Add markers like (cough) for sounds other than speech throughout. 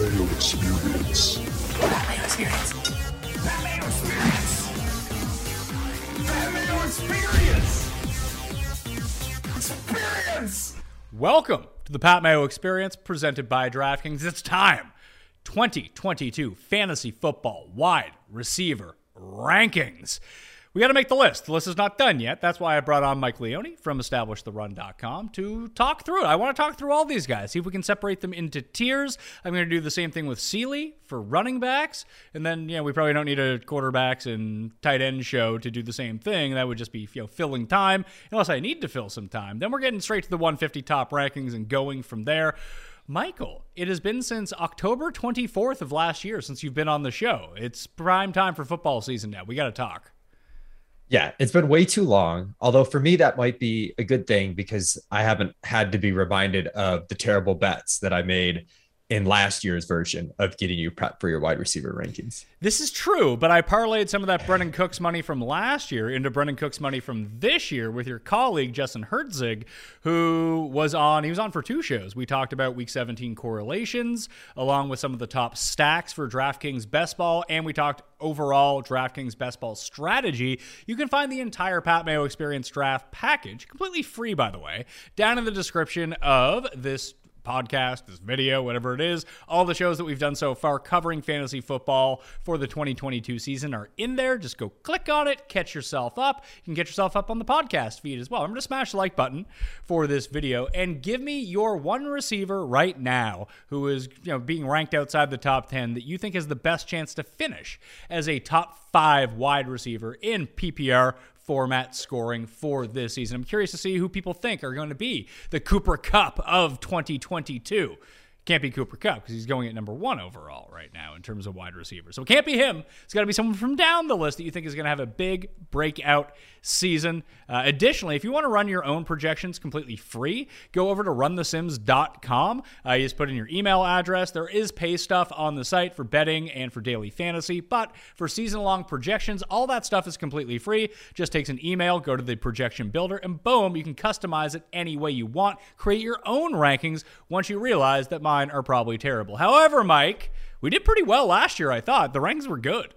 Mayo experience. Experience. Experience. Experience. Experience. Welcome to the Pat Mayo Experience presented by DraftKings. It's time. 2022 Fantasy Football Wide Receiver Rankings. We got to make the list. The list is not done yet. That's why I brought on Mike Leone from EstablishTheRun.com to talk through it. I want to talk through all these guys, see if we can separate them into tiers. I'm going to do the same thing with Sealy for running backs. And then, you know, we probably don't need a quarterbacks and tight end show to do the same thing. That would just be, you know, filling time, unless I need to fill some time. Then we're getting straight to the 150 top rankings and going from there. Michael, it has been since October 24th of last year since you've been on the show. It's prime time for football season now. We got to talk. Yeah, it's been way too long. Although for me, that might be a good thing because I haven't had to be reminded of the terrible bets that I made in last year's version of getting you prep for your wide receiver rankings. This is true, but I parlayed some of that Brandin Cooks money from last year into Brandin Cooks money from this year with your colleague Justin Herzig, who was on. He was on for two shows. We talked about Week 17 correlations, along with some of the top stacks for DraftKings Best Ball, and we talked overall DraftKings Best Ball strategy. You can find the entire Pat Mayo Experience draft package, completely free by the way, down in the description of this podcast, this video, whatever it is. All the shows that we've done so far covering fantasy football for the 2022 season are in there. Just go click on it, catch yourself up. You can get yourself up on the podcast feed as well. I'm going to smash the like button for this video and give me your one receiver right now who is, you know, being ranked outside the top 10 that you think has the best chance to finish as a top 5 wide receiver in PPR format scoring for this season. I'm curious to see who people think are going to be the Cooper Kupp of 2022. Can't be Cooper Kupp because he's going at number one overall right now in terms of wide receivers. So it can't be him. It's got to be someone from down the list that you think is going to have a big breakout season. Uh, additionally, if you want to run your own projections completely free, go over to runthesims.com. Uh, you just put in your email address. There is pay stuff on the site for betting and for daily fantasy, but for season long projections, all that stuff is completely free. Just takes an email, go to the projection builder, and boom, you can customize it any way you want. Create your own rankings once you realize that mine are probably terrible. However, Mike, we did pretty well last year, I thought. The rankings were good.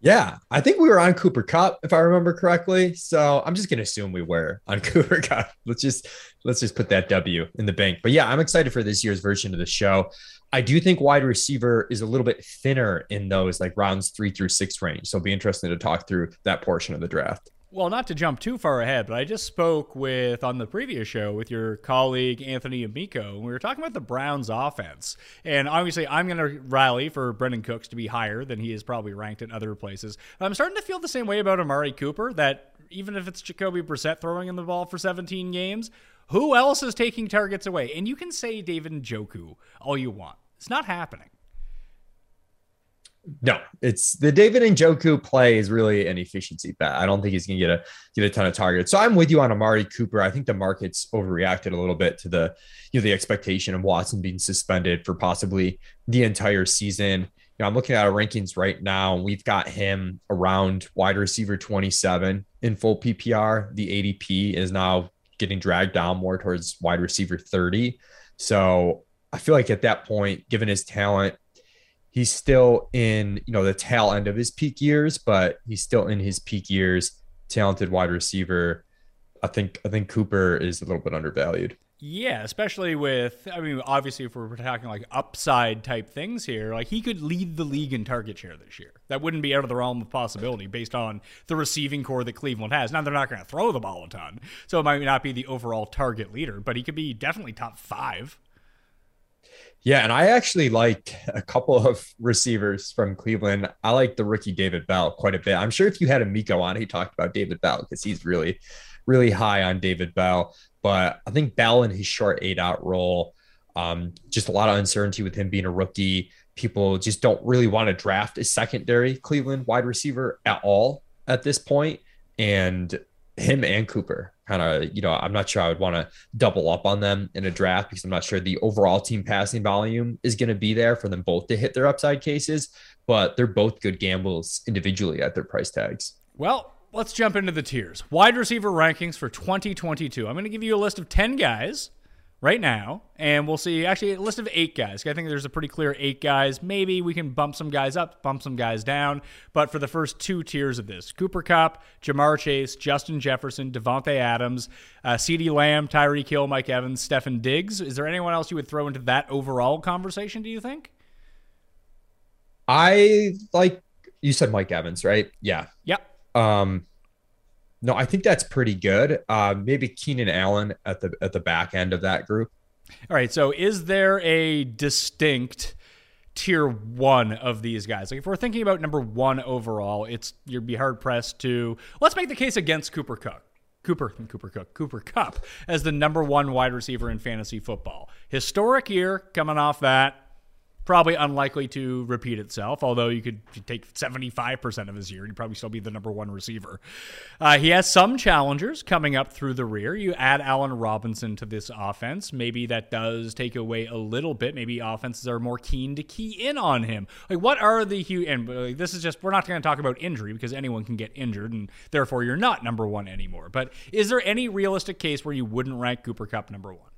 Yeah, I think we were on Cooper Kupp, if I remember correctly. So I'm just gonna assume we were on (laughs) Cooper Kupp. Let's just let's just put that W in the bank. But yeah, I'm excited for this year's version of the show. I do think wide receiver is a little bit thinner in those like rounds three through six range. So be interesting to talk through that portion of the draft. Well, not to jump too far ahead, but I just spoke with on the previous show with your colleague Anthony Amico, and we were talking about the Browns offense. And obviously, I'm going to rally for Brandin Cooks to be higher than he is probably ranked in other places. But I'm starting to feel the same way about Amari Cooper that even if it's Jacoby Brissett throwing in the ball for 17 games, who else is taking targets away? And you can say David Njoku all you want. It's not happening. No, it's the David and Njoku play is really an efficiency bet. I don't think he's going to get a get a ton of targets. So I'm with you on Amari Cooper. I think the market's overreacted a little bit to the you know the expectation of Watson being suspended for possibly the entire season. You know, I'm looking at our rankings right now, and we've got him around wide receiver 27 in full PPR. The ADP is now getting dragged down more towards wide receiver 30. So I feel like at that point, given his talent, he's still in you know the tail end of his peak years, but he's still in his peak years. Talented wide receiver. I think I think Cooper is a little bit undervalued. Yeah, especially with I mean, obviously if we're talking like upside type things here, like he could lead the league in target share this year. That wouldn't be out of the realm of possibility based on the receiving core that Cleveland has. Now they're not going to throw the ball a ton, so it might not be the overall target leader, but he could be definitely top five. Yeah, and I actually like a couple of receivers from Cleveland. I like the rookie David Bell quite a bit. I'm sure if you had Amico on, he talked about David Bell because he's really, really high on David Bell. But I think Bell in his short eight out role, um, just a lot of uncertainty with him being a rookie. People just don't really want to draft a secondary Cleveland wide receiver at all at this point. And him and Cooper kind of, you know, I'm not sure I would want to double up on them in a draft because I'm not sure the overall team passing volume is going to be there for them both to hit their upside cases, but they're both good gambles individually at their price tags. Well, let's jump into the tiers. Wide receiver rankings for 2022. I'm going to give you a list of 10 guys right now, and we'll see. Actually, a list of eight guys. I think there's a pretty clear eight guys. Maybe we can bump some guys up, bump some guys down. But for the first two tiers of this, Cooper Kupp, Ja'Marr Chase, Justin Jefferson, Davante Adams, uh, CeeDee Lamb, Tyreek Hill, Mike Evans, Stefon Diggs. Is there anyone else you would throw into that overall conversation? Do you think? I like you said Mike Evans, right? Yeah. Yep. Um, no, I think that's pretty good. Uh, maybe Keenan Allen at the at the back end of that group. All right. So, is there a distinct tier one of these guys? Like, if we're thinking about number one overall, it's you'd be hard pressed to. Let's make the case against Cooper Cook. Cooper Cooper Cook Cooper Kupp as the number one wide receiver in fantasy football. Historic year coming off that probably unlikely to repeat itself, although you could take 75% of his year, he'd probably still be the number one receiver. Uh, he has some challengers coming up through the rear. You add Allen Robinson to this offense. Maybe that does take away a little bit. Maybe offenses are more keen to key in on him. Like, what are the huge, and like, this is just, we're not going to talk about injury because anyone can get injured and therefore you're not number one anymore. But is there any realistic case where you wouldn't rank Cooper Kupp number one?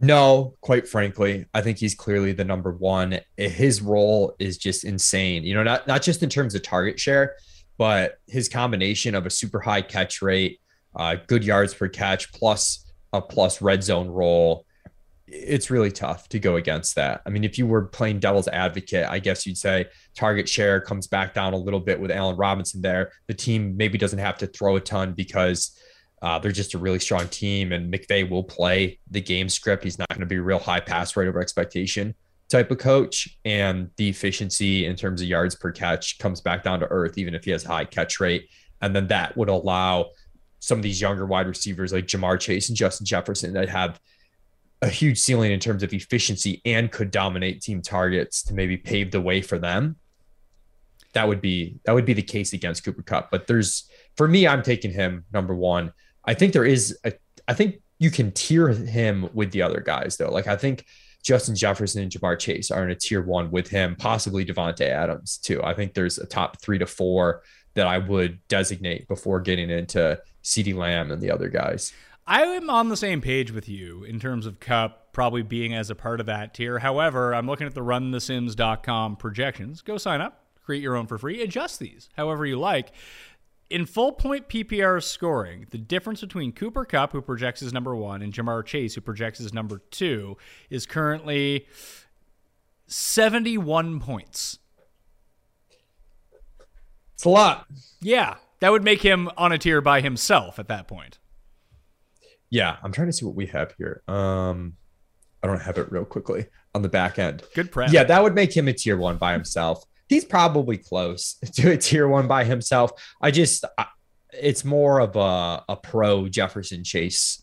No, quite frankly, I think he's clearly the number one. His role is just insane. You know, not not just in terms of target share, but his combination of a super high catch rate, uh, good yards per catch, plus a plus red zone role. It's really tough to go against that. I mean, if you were playing devil's advocate, I guess you'd say target share comes back down a little bit with Allen Robinson there. The team maybe doesn't have to throw a ton because uh, they're just a really strong team, and McVay will play the game script. He's not going to be a real high pass rate over expectation type of coach, and the efficiency in terms of yards per catch comes back down to earth, even if he has high catch rate. And then that would allow some of these younger wide receivers like Ja'Marr Chase and Justin Jefferson that have a huge ceiling in terms of efficiency and could dominate team targets to maybe pave the way for them. That would be that would be the case against Cooper Kupp. But there's for me, I'm taking him number one. I think there is a, I think you can tier him with the other guys though. Like I think Justin Jefferson and Ja'Marr Chase are in a tier one with him, possibly Davante Adams too. I think there's a top three to four that I would designate before getting into CeeDee Lamb and the other guys. I am on the same page with you in terms of Kupp probably being as a part of that tier. However, I'm looking at the runthesims.com projections. Go sign up, create your own for free, adjust these however you like. In full point PPR scoring, the difference between Cooper Kupp, who projects as number one, and Ja'Marr Chase, who projects as number two, is currently 71 points. It's a lot. Yeah, that would make him on a tier by himself at that point. Yeah, I'm trying to see what we have here. Um, I don't have it real quickly on the back end. Good prep. Yeah, that would make him a tier one by himself he's probably close (laughs) to a tier one by himself. I just, it's more of a, a pro Jefferson Chase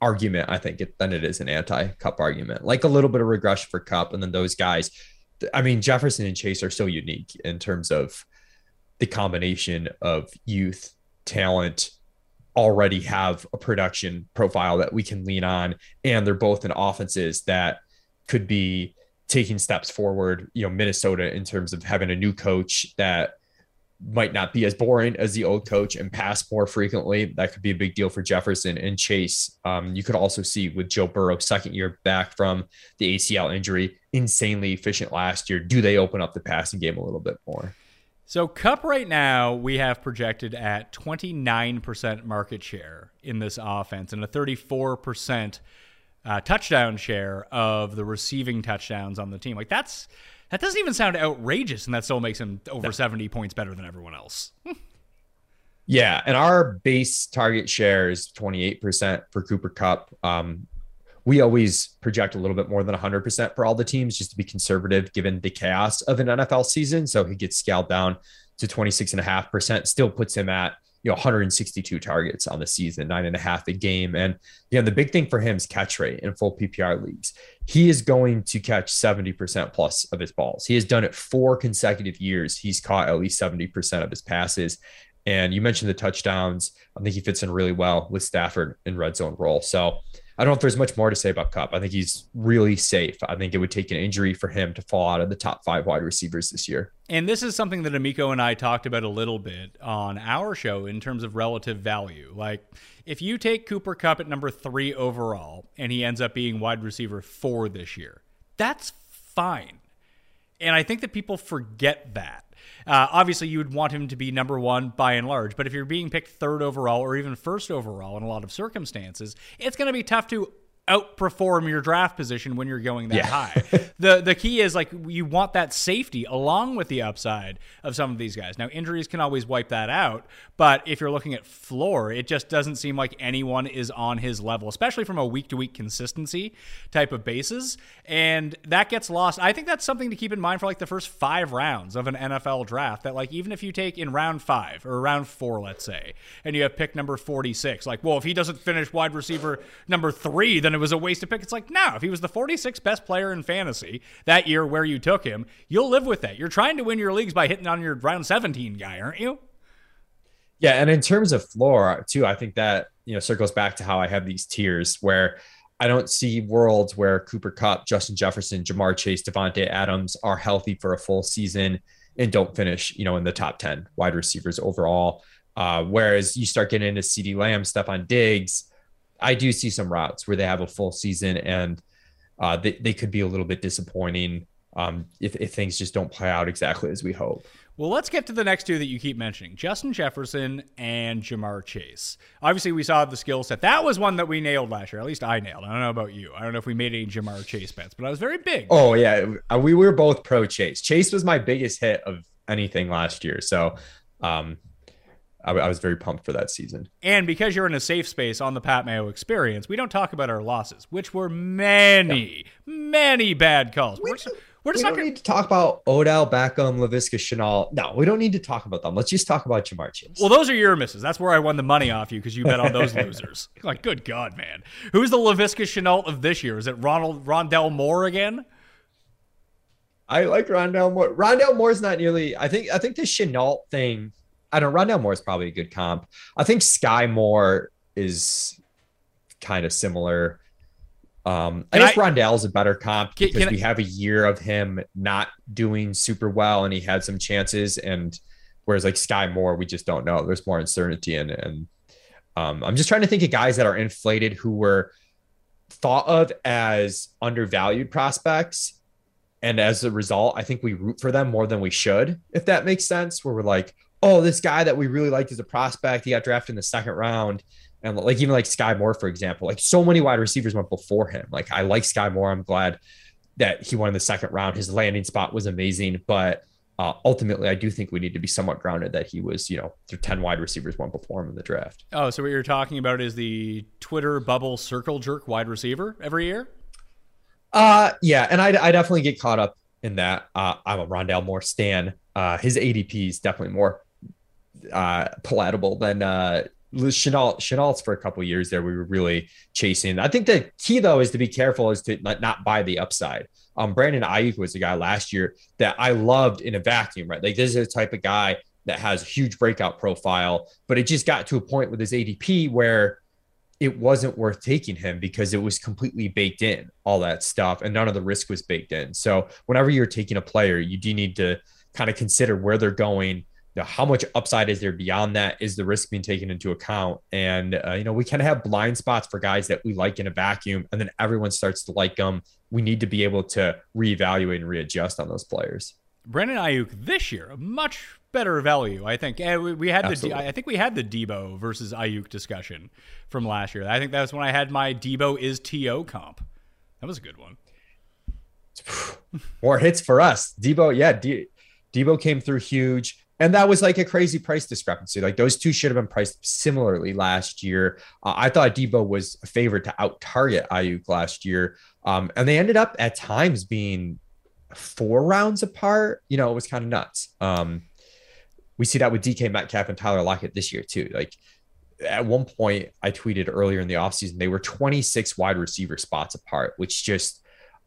argument, I think, than it is an anti Kupp argument. Like a little bit of regression for Kupp, and then those guys, I mean, Jefferson and Chase are so unique in terms of the combination of youth, talent, already have a production profile that we can lean on. And they're both in offenses that could be taking steps forward. You know, Minnesota in terms of having a new coach that might not be as boring as the old coach and pass more frequently. That could be a big deal for Jefferson and Chase. Um, you could also see with Joe Burrow, second year back from the ACL injury, insanely efficient last year. Do they open up the passing game a little bit more? So, Kupp right now, we have projected at 29% market share in this offense and a 34% uh, touchdown share of the receiving touchdowns on the team. Like, that's that doesn't even sound outrageous, and that still makes him over no. 70 points better than everyone else. (laughs) yeah. And our base target share is 28% for Cooper Kupp. Um, we always project a little bit more than 100% for all the teams just to be conservative given the chaos of an NFL season. So he gets scaled down to 26.5%, still puts him at you know 162 targets on the season, nine and a half a game. And you know, the big thing for him is catch rate in full PPR leagues. He is going to catch 70% plus of his balls. He has done it four consecutive years. He's caught at least 70% of his passes. And you mentioned the touchdowns. I think he fits in really well with Stafford in red zone role. So I don't know if there's much more to say about Kupp. I think he's really safe. I think it would take an injury for him to fall out of the top five wide receivers this year. And this is something that Amico and I talked about a little bit on our show in terms of relative value. Like, if you take Cooper Kupp at number three overall and he ends up being wide receiver four this year, that's fine. And I think that people forget that. Uh, obviously, you would want him to be number one by and large, but if you're being picked third overall or even first overall in a lot of circumstances, it's going to be tough to outperform your draft position when you're going that yeah. high. (laughs) the the key is like you want that safety along with the upside of some of these guys. Now injuries can always wipe that out, but if you're looking at floor, it just doesn't seem like anyone is on his level, especially from a week to week consistency type of basis, and that gets lost. I think that's something to keep in mind for like the first 5 rounds of an NFL draft that like even if you take in round 5 or round 4 let's say, and you have pick number 46, like well if he doesn't finish wide receiver number 3 then it was a waste of pick. It's like, no, if he was the 46th best player in fantasy that year where you took him, you'll live with that. You're trying to win your leagues by hitting on your round 17 guy, aren't you? Yeah, and in terms of floor too, I think that you know circles back to how I have these tiers where I don't see worlds where Cooper Kupp, Justin Jefferson, Ja'Marr Chase, Davante Adams are healthy for a full season and don't finish, you know, in the top 10 wide receivers overall. Uh, whereas you start getting into CeeDee Lamb, Stefon Diggs, I do see some routes where they have a full season and uh, they, they could be a little bit disappointing um, if, if things just don't play out exactly as we hope. Well, let's get to the next two that you keep mentioning Justin Jefferson and Ja'Marr Chase. Obviously, we saw the skill set. That was one that we nailed last year. At least I nailed. I don't know about you. I don't know if we made any Ja'Marr Chase bets, but I was very big. Oh, yeah. Uh, we were both pro Chase. Chase was my biggest hit of anything last year. So, um, I, I, was very pumped for that season. And because you're in a safe space on the Pat Mayo experience, we don't talk about our losses, which were many, yeah. many bad calls. We, we're just, we're just we not don't need to talk about Odell Beckham, Laviska Shenault. No, we don't need to talk about them. Let's just talk about Ja'Marr Chase. Well, those are your misses. That's where I won the money off you because you bet on those (laughs) losers. Like, good God, man. Who's the Laviska Shenault of this year? Is it Ronald Rondale Moore again? I like Rondale Moore. Rondale Moore's not nearly. I think. I think the Shenault thing I don't. Rondale Moore is probably a good comp. I think Sky Moore is kind of similar. Um, I guess Rondale is a better comp can, because can we have a year of him not doing super well, and he had some chances. And whereas like Sky Moore, we just don't know. There's more uncertainty, and and um, I'm just trying to think of guys that are inflated who were thought of as undervalued prospects. And as a result, I think we root for them more than we should, if that makes sense. Where we're like, oh, this guy that we really liked as a prospect, he got drafted in the second round. And like even like Sky Moore, for example, like so many wide receivers went before him. Like I like Sky Moore. I'm glad that he won in the second round. His landing spot was amazing, but uh, ultimately, I do think we need to be somewhat grounded that he was, you know, 10 wide receivers went before him in the draft. Oh, so what you're talking about is the Twitter bubble circle jerk wide receiver every year? Uh, yeah. And I, I definitely get caught up in that. Uh, I'm a Rondale Moore stan. Uh, his ADP is definitely more uh, palatable than uh, Shenault. Shenault's for a couple years there. We were really chasing. I think the key though is to be careful is to not buy the upside. Um, Brandon Aiyuk was a guy last year that I loved in a vacuum, right? Like this is the type of guy that has a huge breakout profile, but it just got to a point with his ADP where it wasn't worth taking him because it was completely baked in, all that stuff, and none of the risk was baked in. So whenever you're taking a player, you do need to kind of consider where they're going. Know, how much upside is there beyond that? Is the risk being taken into account? And uh, you know, we kind of have blind spots for guys that we like in a vacuum, and then everyone starts to like them. We need to be able to reevaluate and readjust on those players. Brandon Aiyuk this year, a much better value, I think. And we had Absolutely. the I think we had the Deebo versus Aiyuk discussion from last year. I think that was when I had my Deebo is To comp. That was a good one. (sighs) More hits for us. Deebo. yeah, De- Deebo came through huge. And that was like a crazy price discrepancy. Like those two should have been priced similarly last year. Uh, I thought Deebo was a favorite to out target Aiyuk last year. Um, and they ended up at times being four rounds apart. You know, it was kind of nuts. Um, we see that with DK Metcalf and Tyler Lockett this year too. Like at one point, I tweeted earlier in the offseason, they were 26 wide receiver spots apart, which just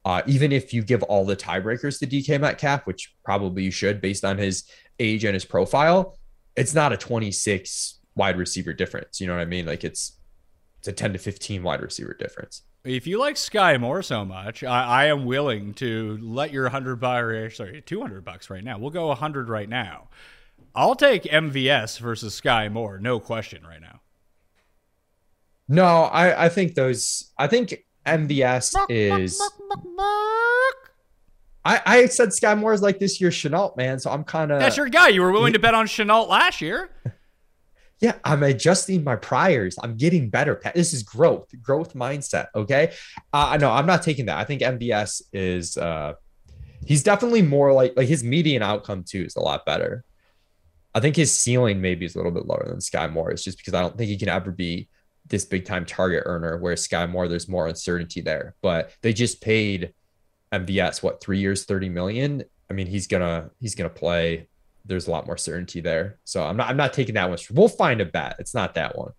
uh, even if you give all the tiebreakers to DK Metcalf, which probably you should based on his age and his profile, it's not a 26 wide receiver difference. You know what I mean? Like it's it's a 10 to 15 wide receiver difference. If you like Sky Moore so much, I, I am willing to let your 100 buyer, sorry, 200 bucks right now. We'll go 100 right now I'll take MVS versus Sky Moore, no question, right now. No, I, I think those. I think MVS is. I, I said Sky Moore is like this year's Shenault, man. So I'm kind of. That's your guy. You were willing to bet on Shenault last year. (laughs) yeah, I'm adjusting my priors. I'm getting better. This is growth, growth mindset. Okay. Uh, know I'm not taking that. I think MVS is. uh He's definitely more like like his median outcome too is a lot better. I think his ceiling maybe is a little bit lower than Sky Moore. It's just because I don't think he can ever be this big time target earner. Where Sky Moore, there's more uncertainty there. But they just paid MVS what three years, thirty million. I mean, he's gonna he's gonna play. There's a lot more certainty there. So I'm not I'm not taking that one. We'll find a bet. It's not that one.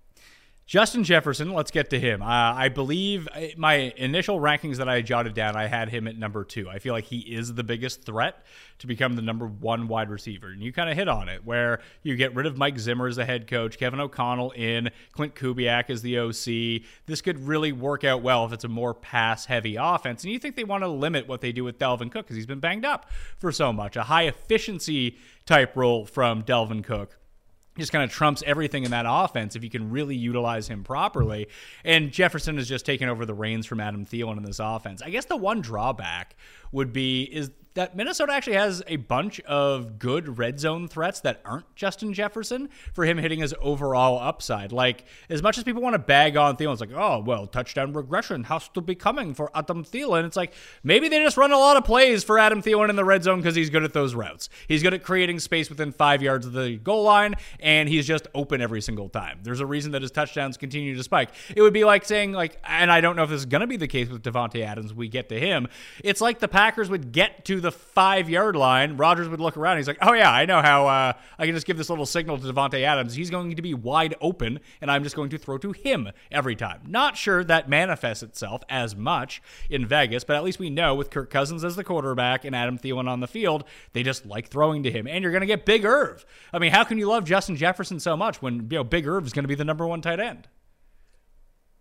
Justin Jefferson, let's get to him. Uh, I believe uh, my initial rankings that I jotted down, I had him at number two. I feel like he is the biggest threat to become the number one wide receiver. And you kind of hit on it, where you get rid of Mike Zimmer as the head coach, Kevin O'Connell in, Klint Kubiak as the OC. This could really work out well if it's a more pass heavy offense. And you think they want to limit what they do with Dalvin Cook because he's been banged up for so much. A high efficiency type role from Dalvin Cook just kind of trumps everything in that offense if you can really utilize him properly. And Jefferson has just taken over the reins from Adam Thielen in this offense. I guess the one drawback would be is that Minnesota actually has a bunch of good red zone threats that aren't Justin Jefferson for him hitting his overall upside. Like, as much as people want to bag on Thielen, it's like, oh, well, touchdown regression has to be coming for Adam Thielen. It's like, maybe they just run a lot of plays for Adam Thielen in the red zone because he's good at those routes. He's good at creating space within five yards of the goal line, and he's just open every single time. There's a reason that his touchdowns continue to spike. It would be like saying, like, and I don't know if this is going to be the case with Davante Adams, we get to him. It's like the Packers would get to the five yard line, Rodgers would look around. he's like, "Oh yeah, I know how uh, I can just give this little signal to Davante Adams. He's going to be wide open, and I'm just going to throw to him every time." Not sure that manifests itself as much in Vegas, but at least we know with Kirk Cousins as the quarterback and Adam Thielen on the field, they just like throwing to him. And you're going to get Big Irv. I mean, how can you love Justin Jefferson so much when you know Big Irv is going to be the number one tight end?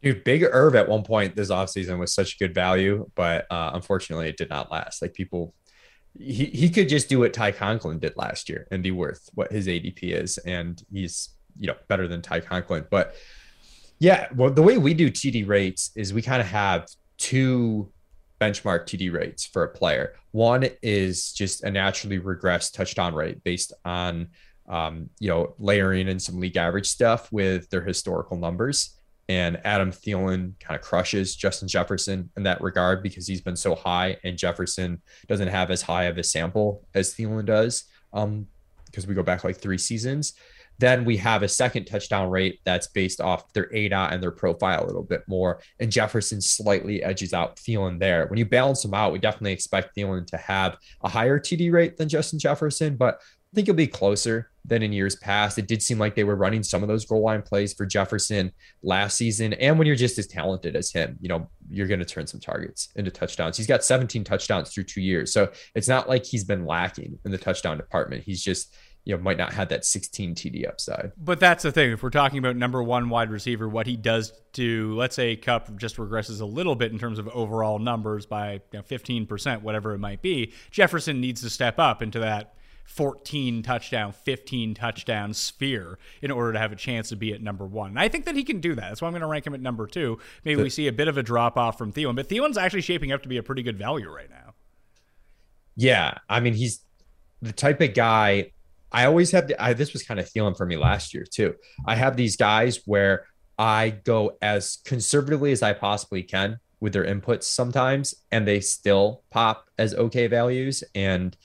Dude, Big Irv at one point this offseason was such good value, but uh, unfortunately it did not last. Like people he, he could just do what Ty Conklin did last year and be worth what his ADP is. And he's, you know, better than Ty Conklin. But yeah, well, the way we do TD rates is we kind of have two benchmark TD rates for a player. One is just a naturally regressed touchdown rate based on, um, you know, layering in some league average stuff with their historical numbers and Adam Thielen kind of crushes Justin Jefferson in that regard because he's been so high, and Jefferson doesn't have as high of a sample as Thielen does. Um, because we go back like three seasons. Then we have a second touchdown rate that's based off their ADA and their profile a little bit more. And Jefferson slightly edges out Thielen there. When you balance them out, we definitely expect Thielen to have a higher TD rate than Justin Jefferson, but I think it'll be closer than in years past. It did seem like they were running some of those goal line plays for Jefferson last season. And when you're just as talented as him, you know, you're going to turn some targets into touchdowns. He's got 17 touchdowns through two years. So it's not like he's been lacking in the touchdown department. He's just, you know, might not have that 16 TD upside. But that's the thing. If we're talking about number one wide receiver, what he does to, let's say, Kupp just regresses a little bit in terms of overall numbers by you know, 15%, whatever it might be, Jefferson needs to step up into that 14 touchdown, 15 touchdown sphere in order to have a chance to be at number one. And I think that he can do that. That's why I'm going to rank him at number two. Maybe we see a bit of a drop off from Thielen, but Thielen's actually shaping up to be a pretty good value right now. Yeah. I mean, he's the type of guy I always have. I, this was kind of Thielen for me last year, too. I have these guys where I go as conservatively as I possibly can with their inputs sometimes, and they still pop as okay values. And,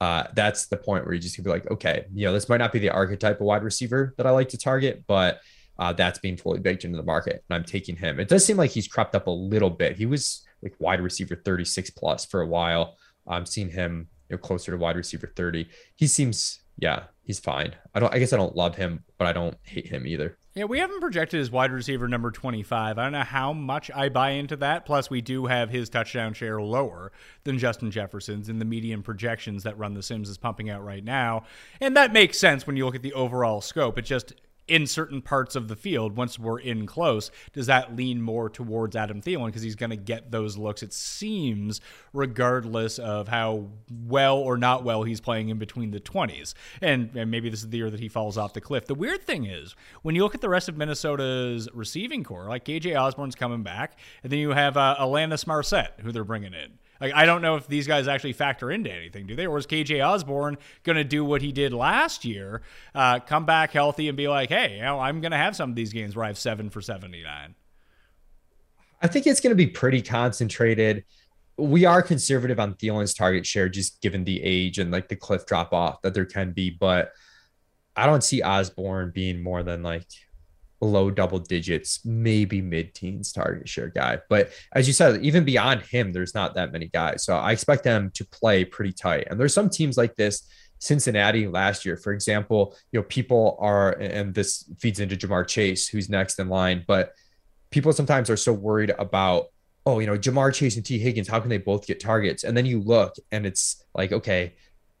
uh, that's the point where you just can be like, okay, you know, this might not be the archetype of wide receiver that I like to target, but uh, that's being fully baked into the market, and I'm taking him. It does seem like he's crept up a little bit. He was like wide receiver 36 plus for a while. I'm seeing him you know, closer to wide receiver 30. He seems, yeah, he's fine. I don't, I guess I don't love him, but I don't hate him either. Yeah, we haven't projected his wide receiver number 25. I don't know how much I buy into that. Plus, we do have his touchdown share lower than Justin Jefferson's in the median projections that Run the Sims is pumping out right now. And that makes sense when you look at the overall scope. It just in certain parts of the field, once we're in close, does that lean more towards Adam Thielen because he's going to get those looks, it seems, regardless of how well or not well he's playing in between the 20s. And, and maybe this is the year that he falls off the cliff. The weird thing is, when you look at the rest of Minnesota's receiving core, like KJ Osborn's coming back, and then you have uh, Alanis Marset, who they're bringing in. Like I don't know if these guys actually factor into anything, do they? Or is KJ Osborn going to do what he did last year, uh, come back healthy and be like, hey, you know, I'm going to have some of these games where I have seven for 79? I think it's going to be pretty concentrated. We are conservative on Thielen's target share, just given the age and like the cliff drop off that there can be. But I don't see Osborn being more than like low double digits, maybe mid teens target share guy. But as you said, even beyond him, there's not that many guys. So I expect them to play pretty tight. And there's some teams like this. Cincinnati last year, for example, you know, people are, and this feeds into Ja'Marr Chase, who's next in line, but people sometimes are so worried about, oh, you know, Ja'Marr Chase and Tee Higgins, how can they both get targets? And then you look and it's like, okay,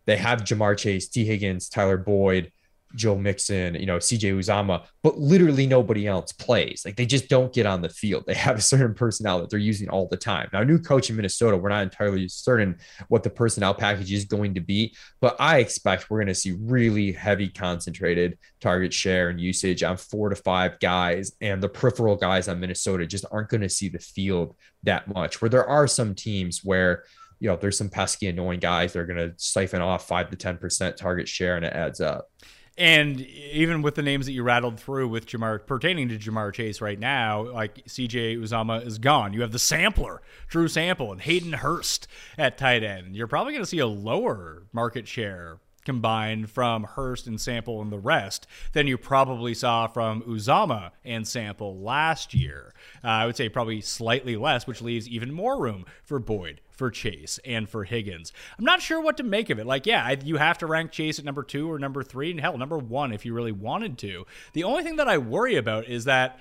they have Ja'Marr Chase, Tee Higgins, Tyler Boyd, Joe Mixon, you know, CJ Uzomah, but literally nobody else plays. Like they just don't get on the field. (laughs) They have a certain personnel that they're using all the time. Now, new coach in Minnesota, we're not entirely certain what the personnel package is going to be, but I expect we're going to see really heavy concentrated target share and usage on four to five guys. And the peripheral guys on Minnesota just aren't going to see the field that much. Where there are some teams where, you know, there's some pesky, annoying guys that are going to siphon off five to 10% target share and it adds up. And even with the names that you rattled through with Ja'Marr pertaining to Ja'Marr Chase right now, like CJ Uzomah is gone. You have the sampler, Drew Sample, and Hayden Hurst at tight end. You're probably going to see a lower market share combined from Hurst and Sample and the rest than you probably saw from Uzomah and Sample last year. Uh, I would say probably slightly less, which leaves even more room for Boyd, for Chase, and for Higgins. I'm not sure what to make of it. Like, yeah, you have to rank Chase at number two or number three, and hell, number one if you really wanted to. The only thing that I worry about is that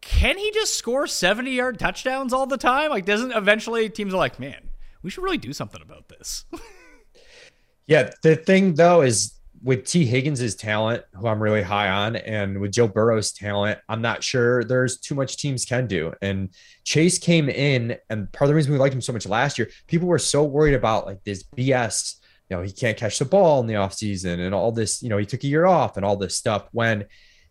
can he just score 70 yard touchdowns all the time? Like, doesn't eventually teams are like, man, we should really do something about this. (laughs) Yeah, the thing though is with Tee Higgins' talent, who I'm really high on, and with Joe Burrow's talent, I'm not sure there's too much teams can do. And Chase came in, and part of the reason we liked him so much last year, people were so worried about like this BS, you know, he can't catch the ball in the offseason and all this, you know, he took a year off and all this stuff when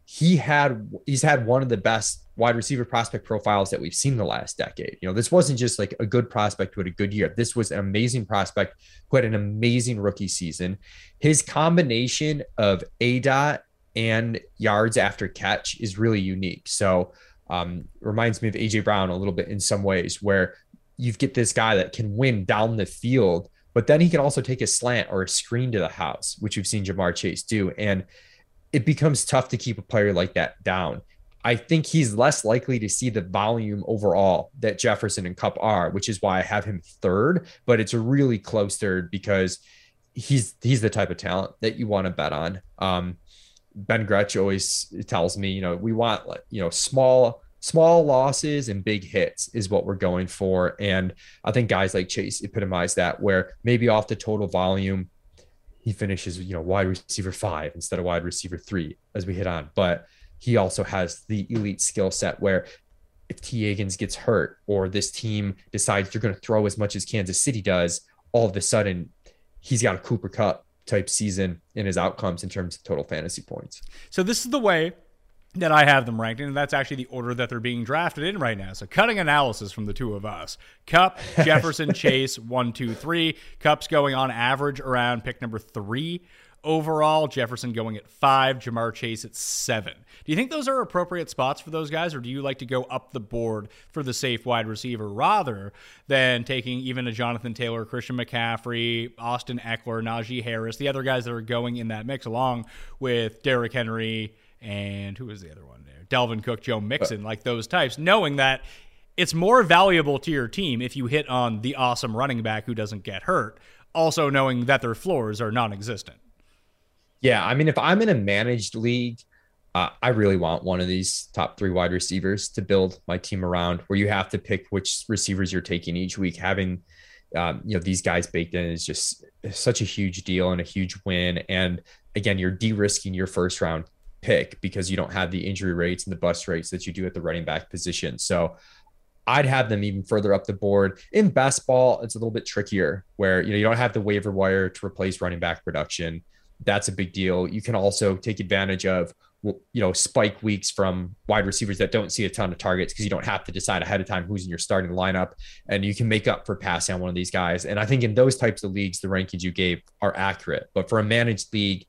he had he's had one of the best wide receiver prospect profiles that we've seen in the last decade. You know, this wasn't just like a good prospect who had a good year. This was an amazing prospect who had an amazing rookie season. His combination of A dot and yards after catch is really unique. So um, reminds me of AJ Brown a little bit in some ways, where you get this guy that can win down the field, but then he can also take a slant or a screen to the house, which we've seen Ja'Marr Chase do. And it becomes tough to keep a player like that down. I think he's less likely to see the volume overall that Jefferson and Kupp are, which is why I have him third, but it's a really close third because he's he's the type of talent that you want to bet on. Um, ben Gretch always tells me, you know, we want you know small small losses and big hits is what we're going for. And I think guys like Chase epitomize that, where maybe off the total volume, he finishes, you know, wide receiver five instead of wide receiver three as we hit on. But he also has the elite skill set where if Tee Higgins gets hurt or this team decides they're going to throw as much as Kansas City does, all of a sudden he's got a Cooper Kupp type season in his outcomes in terms of total fantasy points. So this is the way that I have them ranked, and that's actually the order that they're being drafted in right now. So, cutting analysis from the two of us Kupp, (laughs) Jefferson, Chase, one, two, three. Kupp's going on average around pick number three overall. Jefferson going at five, Ja'Marr Chase at seven. Do you think those are appropriate spots for those guys, or do you like to go up the board for the safe wide receiver rather than taking even a Jonathan Taylor, Christian McCaffrey, Austin Ekeler, Najee Harris, the other guys that are going in that mix, along with Derrick Henry? And who was the other one there? Dalvin Cook, Joe Mixon, like those types, knowing that it's more valuable to your team if you hit on the awesome running back who doesn't get hurt, also knowing that their floors are non existent. Yeah. I mean, if I'm in a managed league, uh, I really want one of these top three wide receivers to build my team around where you have to pick which receivers you're taking each week. Having, um, you know, these guys baked in is just such a huge deal and a huge win. And again, you're de risking your first round pick because you don't have the injury rates and the bust rates that you do at the running back position. So I'd have them even further up the board. In best ball, it's a little bit trickier where you know you don't have the waiver wire to replace running back production. That's a big deal. You can also take advantage of you know spike weeks from wide receivers that don't see a ton of targets because you don't have to decide ahead of time who's in your starting lineup and you can make up for passing on one of these guys and i think in those types of leagues the rankings you gave are accurate but for a managed league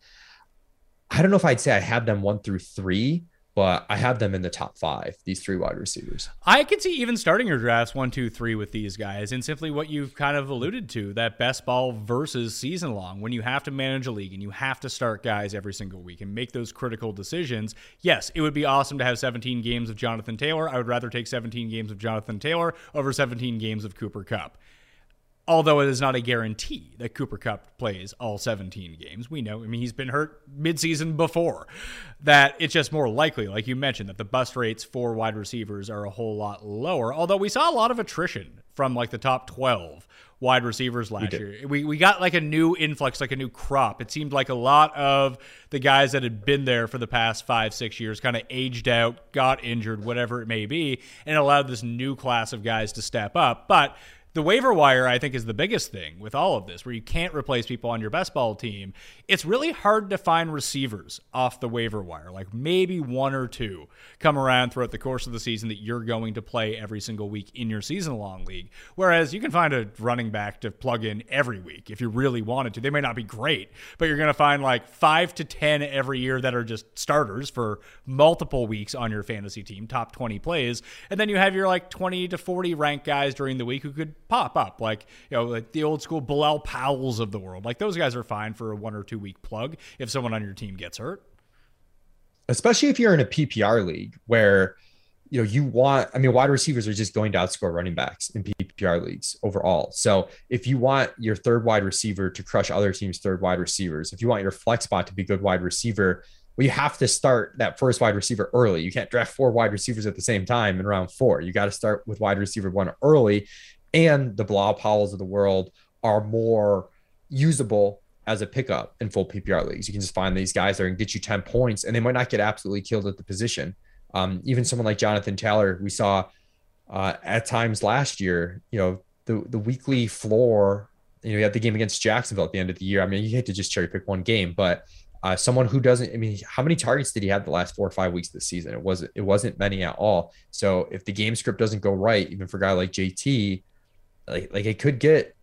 I don't know if I'd say I have them one through three, but I have them in the top five, these three wide receivers. I could see even starting your drafts one, two, three with these guys, and simply what you've kind of alluded to that best ball versus season long, when you have to manage a league and you have to start guys every single week and make those critical decisions. Yes, it would be awesome to have 17 games of Jonathan Taylor. I would rather take 17 games of Jonathan Taylor over 17 games of Cooper Kupp although it is not a guarantee that Cooper Kupp plays all 17 games. We know, I mean, he's been hurt midseason before, that it's just more likely, like you mentioned, that the bust rates for wide receivers are a whole lot lower. Although we saw a lot of attrition from like the top 12 wide receivers last we year. We, we got like a new influx, like a new crop. It seemed like a lot of the guys that had been there for the past five, six years kind of aged out, got injured, whatever it may be, and allowed this new class of guys to step up. But the waiver wire, I think, is the biggest thing with all of this, where you can't replace people on your best ball team. It's really hard to find receivers off the waiver wire, like maybe one or two come around throughout the course of the season that you're going to play every single week in your season long league. Whereas you can find a running back to plug in every week if you really wanted to. They may not be great, but you're going to find like five to 10 every year that are just starters for multiple weeks on your fantasy team, top 20 plays. And then you have your like 20 to 40 ranked guys during the week who could pop up, like you know, like the old school Bilal Powells of the world. Like those guys are fine for a one or two week plug if someone on your team gets hurt. Especially if you're in a PPR league where you know you want. I mean, wide receivers are just going to outscore running backs in PPR leagues overall. So if you want your third wide receiver to crush other teams' third wide receivers, if you want your flex spot to be good wide receiver, well, you have to start that first wide receiver early. You can't draft four wide receivers at the same time in round four. You got to start with wide receiver one early and the Bilal Powells of the world are more usable as a pickup in full PPR leagues. You can just find these guys that can get you 10 points and they might not get absolutely killed at the position. Um, even someone like Jonathan Taylor, we saw uh, at times last year, you know, the, the weekly floor, you know, you had the game against Jacksonville at the end of the year. I mean, you hate to just cherry pick one game, but uh, someone who doesn't, I mean, how many targets did he have the last four or five weeks this season? It wasn't, it wasn't many at all. So if the game script doesn't go right, even for a guy like JT, like like it could get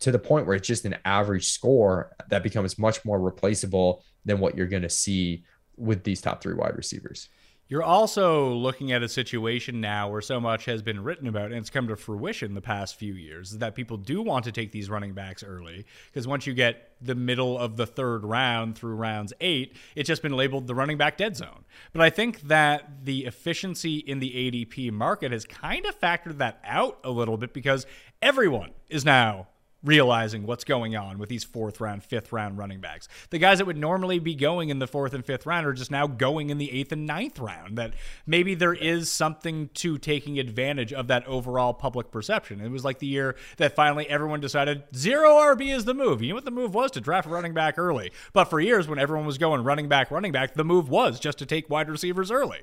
to the point where it's just an average score that becomes much more replaceable than what you're going to see with these top three wide receivers. You're also looking at a situation now where so much has been written about and it's come to fruition the past few years that people do want to take these running backs early because once you get the middle of the third round through rounds eight, it's just been labeled the running back dead zone. But I think that the efficiency in the ADP market has kind of factored that out a little bit because everyone is now realizing what's going on with these fourth round, fifth round running backs. The guys that would normally be going in the fourth and fifth round are just now going in the eighth and ninth round. That maybe there is something to taking advantage of that overall public perception. It was like the year that finally everyone decided zero RB is the move. You know what the move was to draft running back early. But for years, when everyone was going running back, running back, the move was just to take wide receivers early.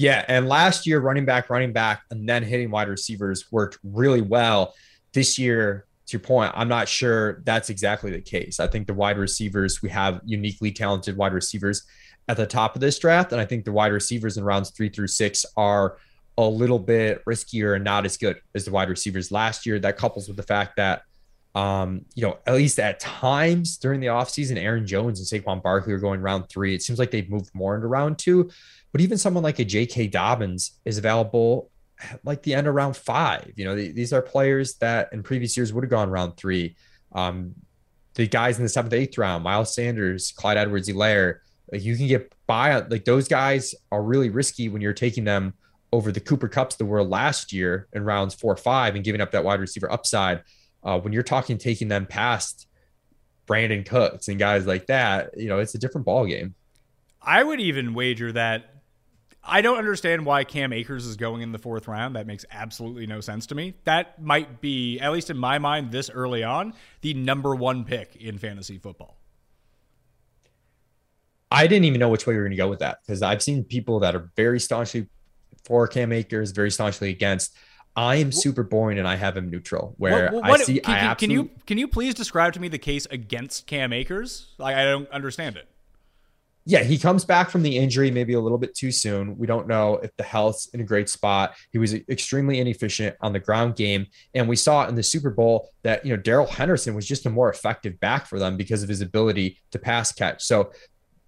Yeah, and last year running back, running back, and then hitting wide receivers worked really well this year, to your point, I'm not sure that's exactly the case. I think the wide receivers, we have uniquely talented wide receivers at the top of this draft. And I think the wide receivers in rounds three through six are a little bit riskier and not as good as the wide receivers last year. That couples with the fact that, um, you know, at least at times during the offseason, Aaron Jones and Saquon Barkley are going round three. It seems like they've moved more into round two. But even someone like a J.K. Dobbins is available like the end of round five. You know, these are players that in previous years would have gone round three. Um, the guys in the seventh, eighth round, Miles Sanders, Clyde Edwards Helaire, like you can get by on like those guys are really risky when you're taking them over the Cooper Kupps the world last year in rounds four, five, and giving up that wide receiver upside. Uh, when you're talking taking them past Brandin Cooks and guys like that, you know, it's a different ball game. I would even wager that I don't understand why Cam Akers is going in the fourth round. That makes absolutely no sense to me. That might be, at least in my mind, this early on, the number one pick in fantasy football. I didn't even know which way we were going to go with that because I've seen people that are very staunchly for Cam Akers, very staunchly against. I am super boring and I have him neutral. Where what, what, I see, can, I can you can you please describe to me the case against Cam Akers? Like I don't understand it yeah, he comes back from the injury maybe a little bit too soon. We don't know if the health's in a great spot. He was extremely inefficient on the ground game. And we saw in the Super Bowl that, you know, Darrell Henderson was just a more effective back for them because of his ability to pass catch. So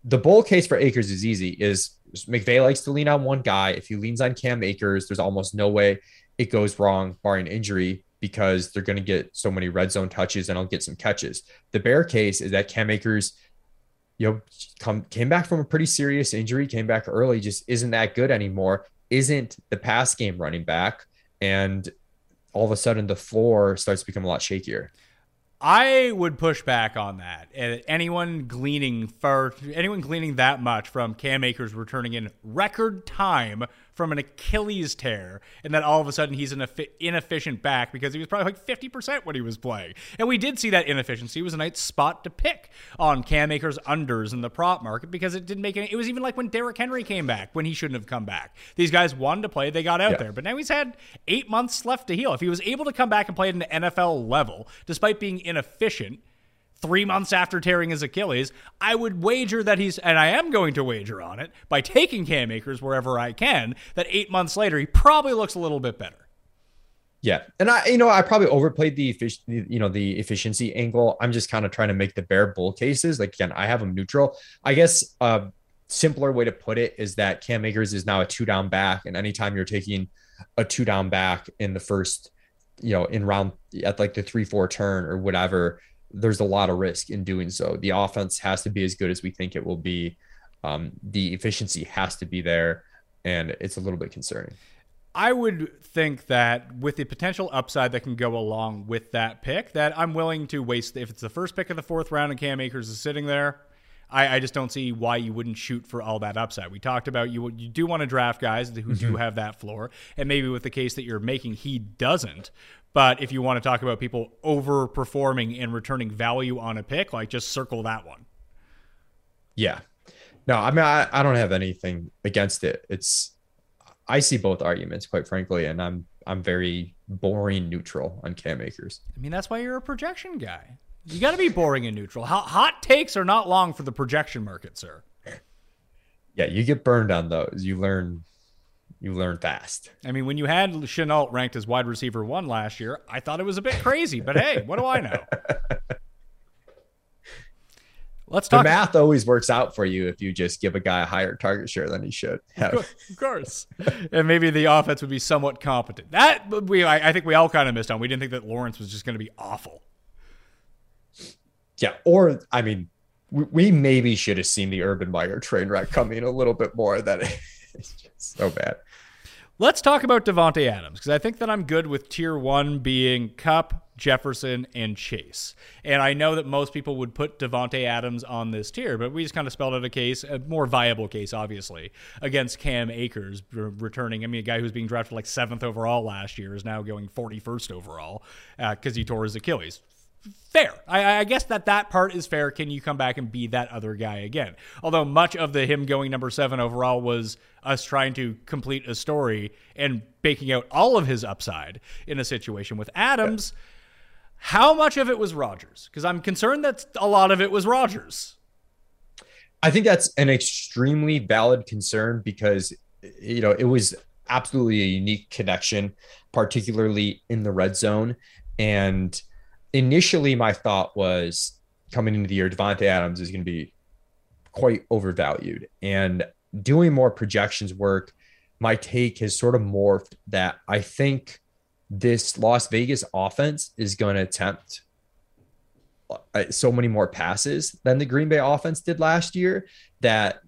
the bull case for Akers is easy is McVay likes to lean on one guy. If he leans on Cam Akers, there's almost no way it goes wrong barring injury because they're going to get so many red zone touches and I'll get some catches. The bear case is that Cam Akers – you know, come came back from a pretty serious injury, came back early, just isn't that good anymore. Isn't the pass game running back, and all of a sudden the floor starts to become a lot shakier. I would push back on that. Anyone gleaning for anyone gleaning that much from Cam Akers returning in record time from an Achilles tear, and then all of a sudden he's an inefficient back because he was probably like 50% when he was playing. And we did see that inefficiency it was a nice spot to pick on Cam Akers unders in the prop market because it didn't make any. It was even like when Derrick Henry came back when he shouldn't have come back. These guys wanted to play, they got out yeah. there, but now he's had eight months left to heal. If he was able to come back and play at an NFL level, despite being inefficient, three months after tearing his Achilles, I would wager that he's, and I am going to wager on it by taking Cam Akers wherever I can, that eight months later, he probably looks a little bit better. Yeah. And I, you know, I probably overplayed the efficiency, you know, the efficiency angle. I'm just kind of trying to make the bear bull cases. Like, again, I have them neutral. I guess a simpler way to put it is that Cam Akers is now a two down back. And anytime you're taking a two down back in the first, you know, in round at like the three, four turn or whatever, there's a lot of risk in doing so. The offense has to be as good as we think it will be. Um, the efficiency has to be there, and it's a little bit concerning. I would think that with the potential upside that can go along with that pick, that I'm willing to waste. If it's the first pick of the fourth round and Cam Akers is sitting there, I, I, just don't see why you wouldn't shoot for all that upside. We talked about you you do want to draft guys who mm-hmm. do have that floor, and maybe with the case that you're making, he doesn't. But if you want to talk about people overperforming and returning value on a pick, like just circle that one. Yeah. No, I mean, I, I don't have anything against it. It's, I see both arguments, quite frankly, and I'm, I'm very boring neutral on Cam Akers. I mean, that's why you're a projection guy. You got to be boring and neutral. Hot takes are not long for the projection market, sir. Yeah, you get burned on those. You learn you learn fast. I mean, when you had Shenault ranked as wide receiver one last year, I thought it was a bit crazy, but hey, what do I know? (laughs) Let's talk. The math always works out for you if you just give a guy a higher target share than he should. Have. Of course, and maybe the offense would be somewhat competent. That we, I, I think, we all kind of missed on. We didn't think that Lawrence was just going to be awful. Yeah, or I mean, we, we maybe should have seen the Urban Meyer train wreck coming a little bit more. That (laughs) it's just so bad. Let's talk about Davante Adams because I think that I'm good with tier one being Kupp, Jefferson, and Chase. And I know that most people would put Davante Adams on this tier, but we just kind of spelled out a case, a more viable case, obviously, against Cam Akers returning. I mean, a guy who's being drafted like seventh overall last year is now going 41st overall because uh, he tore his Achilles fair. I, I, guess that that part is fair. Can you come back and be that other guy again? Although much of the him going number seven overall was us trying to complete a story and baking out all of his upside in a situation with Adams. How much of it was Rodgers? Because I'm concerned that a lot of it was Rodgers. I think that's an extremely valid concern because you know it was absolutely a unique connection, particularly in the red zone. And initially, my thought was coming into the year, Davante Adams is going to be quite overvalued. And doing more projections work, my take has sort of morphed that I think this Las Vegas offense is going to attempt uh, so many more passes than the Green Bay offense did last year that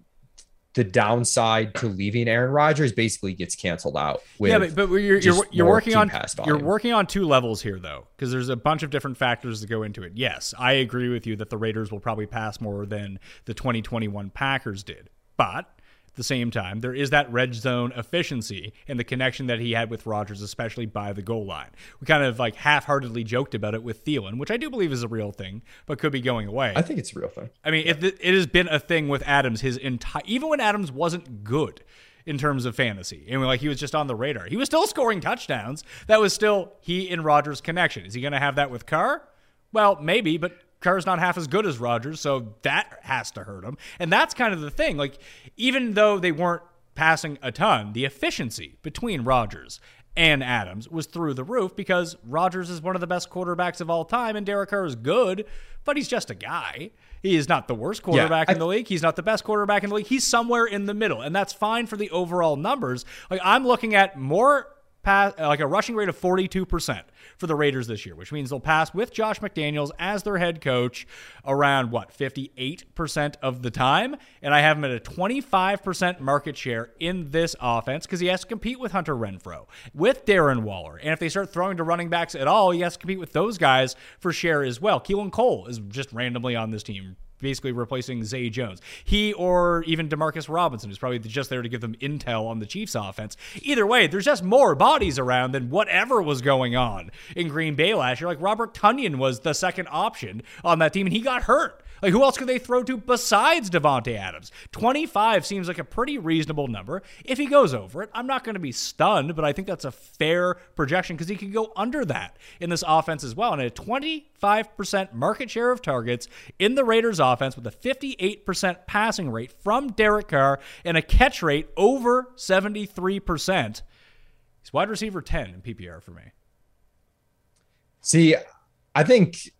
the downside to leaving Aaron Rodgers basically gets canceled out. yeah, but, but you're you're, you're working on you're working on two levels here though, because there's a bunch of different factors that go into it. Yes, I agree with you that the Raiders will probably pass more than the 2021 Packers did, but the same time, there is that red zone efficiency and the connection that he had with Rodgers, especially by the goal line. We kind of like half heartedly joked about it with Thielen, which I do believe is a real thing, but could be going away. I think it's a real thing. I mean, it, it has been a thing with Adams his entire, even when Adams wasn't good in terms of fantasy. And like he was just on the radar. He was still scoring touchdowns. That was still he and Rodgers connection. Is he going to have that with Carr? Well, maybe, but Carr's not half as good as Rodgers, so that has to hurt him. And that's kind of the thing. Like, even though they weren't passing a ton, the efficiency between Rodgers and Adams was through the roof because Rodgers is one of the best quarterbacks of all time, and Derek Carr is good, but he's just a guy. He is not the worst quarterback yeah, I, in the league. He's not the best quarterback in the league. He's somewhere in the middle, and that's fine for the overall numbers. Like I'm looking at more pass, like a rushing rate of 42% for the Raiders this year, which means they'll pass with Josh McDaniels as their head coach around what, 58% of the time. And I have him at a 25% market share in this offense because he has to compete with Hunter Renfrow, with Darren Waller. And if they start throwing to running backs at all, he has to compete with those guys for share as well. Keelan Cole is just randomly on this team basically replacing Zay Jones. He or even Demarcus Robinson is probably just there to give them intel on the Chiefs offense. Either way, there's just more bodies around than whatever was going on in Green Bay last year. Like Robert Tonyan was the second option on that team and he got hurt. Like, who else could they throw to besides Davante Adams? 25 seems like a pretty reasonable number. If he goes over it, I'm not going to be stunned, but I think that's a fair projection because he could go under that in this offense as well. And a 25% market share of targets in the Raiders offense with a 58% passing rate from Derek Carr and a catch rate over 73%. He's wide receiver 10 in PPR for me. See, I think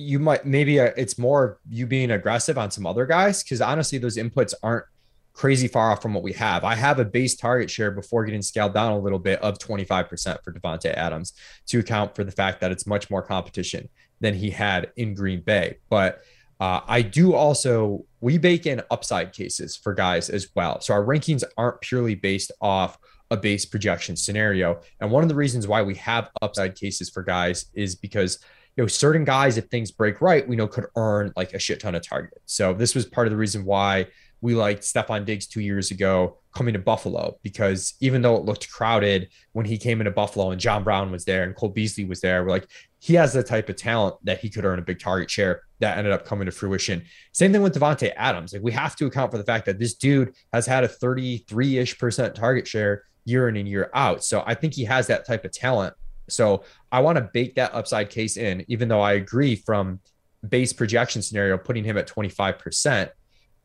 you might maybe uh, it's more you being aggressive on some other guys because honestly, those inputs aren't crazy far off from what we have. I have a base target share before getting scaled down a little bit of 25% for Davante Adams to account for the fact that it's much more competition than he had in Green Bay. But uh, I do also we bake in upside cases for guys as well. So our rankings aren't purely based off a base projection scenario. And one of the reasons why we have upside cases for guys is because you know, certain guys, if things break right, we know could earn like a shit ton of targets. So this was part of the reason why we liked Stefon Diggs two years ago coming to Buffalo because even though it looked crowded when he came into Buffalo and John Brown was there and Cole Beasley was there, we're like, he has the type of talent that he could earn a big target share that ended up coming to fruition. Same thing with Davante Adams. Like we have to account for the fact that this dude has had a 33 ish percent target share year in and year out. So I think he has that type of talent. So I want to bake that upside case in, even though I agree from base projection scenario, putting him at 25%.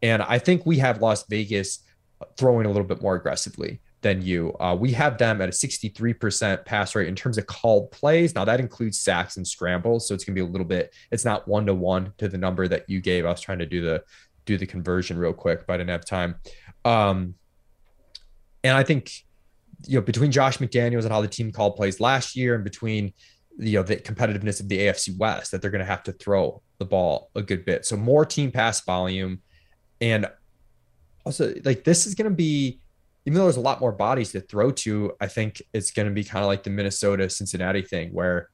And I think we have Las Vegas throwing a little bit more aggressively than you. Uh, we have them at a 63% pass rate in terms of called plays. Now that includes sacks and scrambles. So it's gonna be a little bit, it's not one to one to the number that you gave. I was trying to do the do the conversion real quick, but I didn't have time. Um, and I think you know, between Josh McDaniels and how the team called plays last year and between you know the competitiveness of the AFC West that they're going to have to throw the ball a good bit. So more team pass volume and also like this is going to be even though there's a lot more bodies to throw to, I think it's going to be kind of like the Minnesota Cincinnati thing where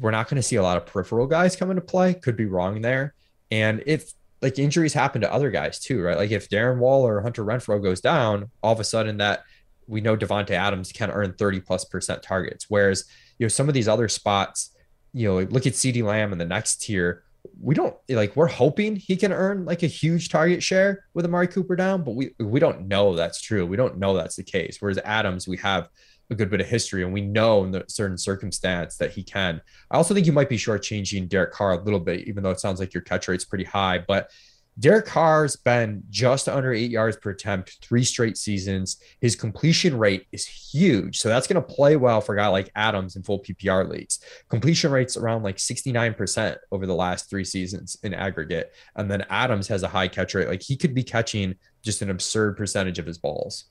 we're not going to see a lot of peripheral guys come into play. Could be wrong there. And if like injuries happen to other guys too, right? Like if Darren Waller or Hunter Renfrow goes down, all of a sudden that we know Davante Adams can earn 30 plus percent targets. Whereas, you know, some of these other spots, you know, look at CeeDee Lamb in the next tier. We don't like we're hoping he can earn like a huge target share with Amari Cooper down, but we we don't know that's true. We don't know that's the case. Whereas Adams, we have a good bit of history, and we know in a certain circumstance that he can. I also think you might be shortchanging Derek Carr a little bit, even though it sounds like your catch rate's pretty high. But Derek Carr's been just under eight yards per attempt three straight seasons. His completion rate is huge. So that's going to play well for a guy like Adams in full PPR leagues. Completion rate's around like 69% over the last three seasons in aggregate. And then Adams has a high catch rate. Like he could be catching just an absurd percentage of his balls.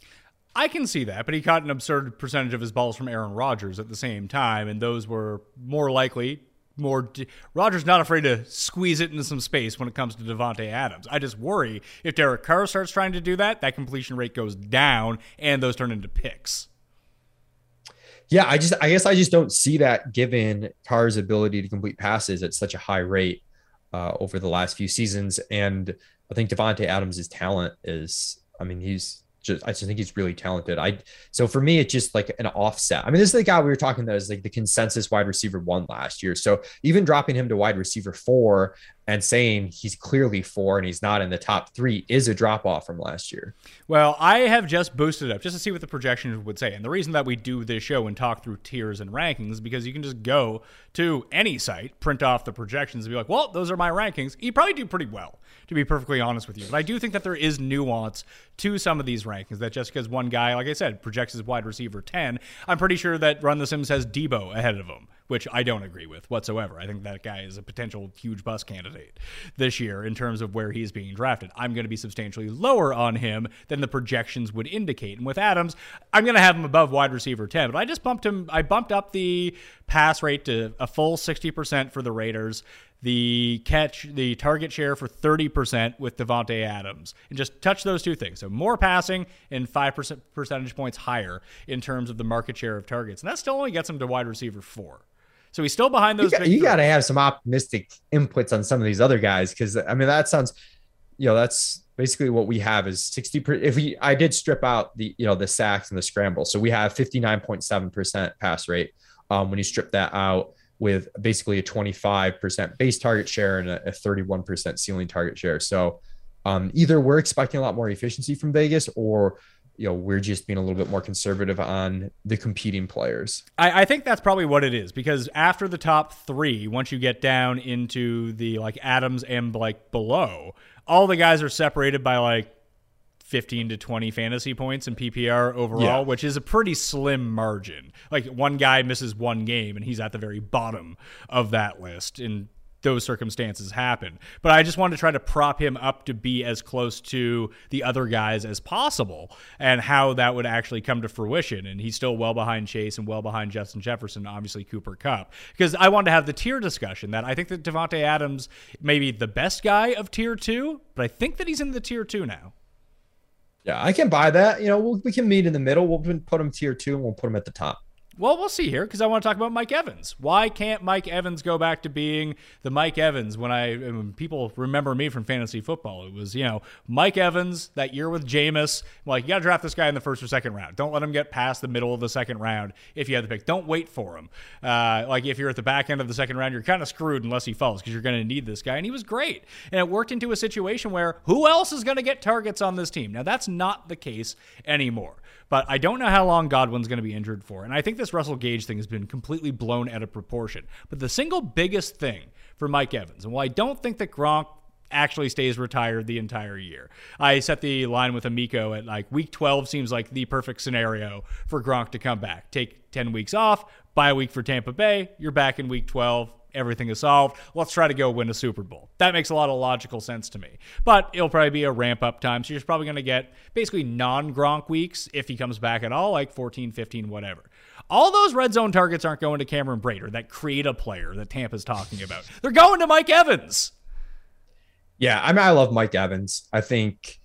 I can see that, but he caught an absurd percentage of his balls from Aaron Rodgers at the same time, and those were more likely. More d- Rodgers not afraid to squeeze it into some space when it comes to Davante Adams. I just worry if Derek Carr starts trying to do that, that completion rate goes down and those turn into picks. Yeah, I just I guess I just don't see that given Carr's ability to complete passes at such a high rate uh, over the last few seasons, and I think Davante Adams' talent is. I mean, he's just I just think he's really talented. I so for me it's just like an offset. I mean, this is the guy we were talking about is like the consensus wide receiver one last year. So even dropping him to wide receiver four and saying he's clearly four and he's not in the top three is a drop off from last year. Well, I have just boosted up just to see what the projections would say. And the reason that we do this show and talk through tiers and rankings because you can just go to any site, print off the projections, and be like, well, those are my rankings. You probably do pretty well, to be perfectly honest with you. But I do think that there is nuance to some of these rankings that just because one guy, like I said, projects his wide receiver 10, I'm pretty sure that Run the Sims has Deebo ahead of him which I don't agree with whatsoever. I think that guy is a potential huge bust candidate this year in terms of where he's being drafted. I'm going to be substantially lower on him than the projections would indicate. And with Adams, I'm going to have him above wide receiver 10, but I just bumped him, I bumped up the pass rate to a full 60% for the Raiders the catch, the target share for 30% with Davante Adams. And just touch those two things. So more passing and 5% percentage points higher in terms of the market share of targets. And that still only gets him to wide receiver four. So he's still behind those. You got, to have some optimistic inputs on some of these other guys because I mean that sounds, you know, that's basically what we have is 60 per, if we I did strip out the you know the sacks and the scramble, So we have 59.7% pass rate um, when you strip that out with basically a 25% base target share and a, a 31% ceiling target share. So um, either we're expecting a lot more efficiency from Vegas or you know we're just being a little bit more conservative on the competing players I, I, think that's probably what it is because after the top three once you get down into the like adams and like below all the guys are separated by like 15 to 20 fantasy points in ppr overall yeah. which is a pretty slim margin like one guy misses one game and he's at the very bottom of that list and those circumstances happen. But I just wanted to try to prop him up to be as close to the other guys as possible and how that would actually come to fruition. And he's still well behind Chase and well behind Justin Jefferson, obviously Cooper Kupp. Because I wanted to have the tier discussion that I think that Davante Adams may be the best guy of tier two, but I think that he's in the tier two now. Yeah, I can buy that. You know, we'll, we can meet in the middle. We'll put them tier two and we'll put them at the top. Well, we'll see here because I want to talk about Mike Evans. Why can't Mike Evans go back to being the Mike Evans when I when people remember me from fantasy football? It was you know Mike Evans that year with Jameis. Like you got to draft this guy in the first or second round. Don't let him get past the middle of the second round if you have the pick. Don't wait for him. Uh, like if you're at the back end of the second round, you're kind of screwed unless he falls because you're going to need this guy. And he was great, and it worked into a situation where who else is going to get targets on this team? Now that's not the case anymore. But I don't know how long Godwin's going to be injured for. And I think this Russell Gage thing has been completely blown out of proportion. But the single biggest thing for Mike Evans, and while I don't think that Gronk actually stays retired the entire year. I set the line with Amico at like week 12 seems like the perfect scenario for Gronk to come back. Take 10 weeks off, buy a week for Tampa Bay, you're back in week 12, everything is solved. Let's try to go win a Super Bowl. That makes a lot of logical sense to me. But it'll probably be a ramp up time. So you're probably going to get basically non Gronk weeks if he comes back at all, like 14, 15, whatever. All those red zone targets aren't going to Cameron Brater, that create a player that Tampa's talking about. They're going to Mike Evans. Yeah, I mean, I love Mike Evans. I think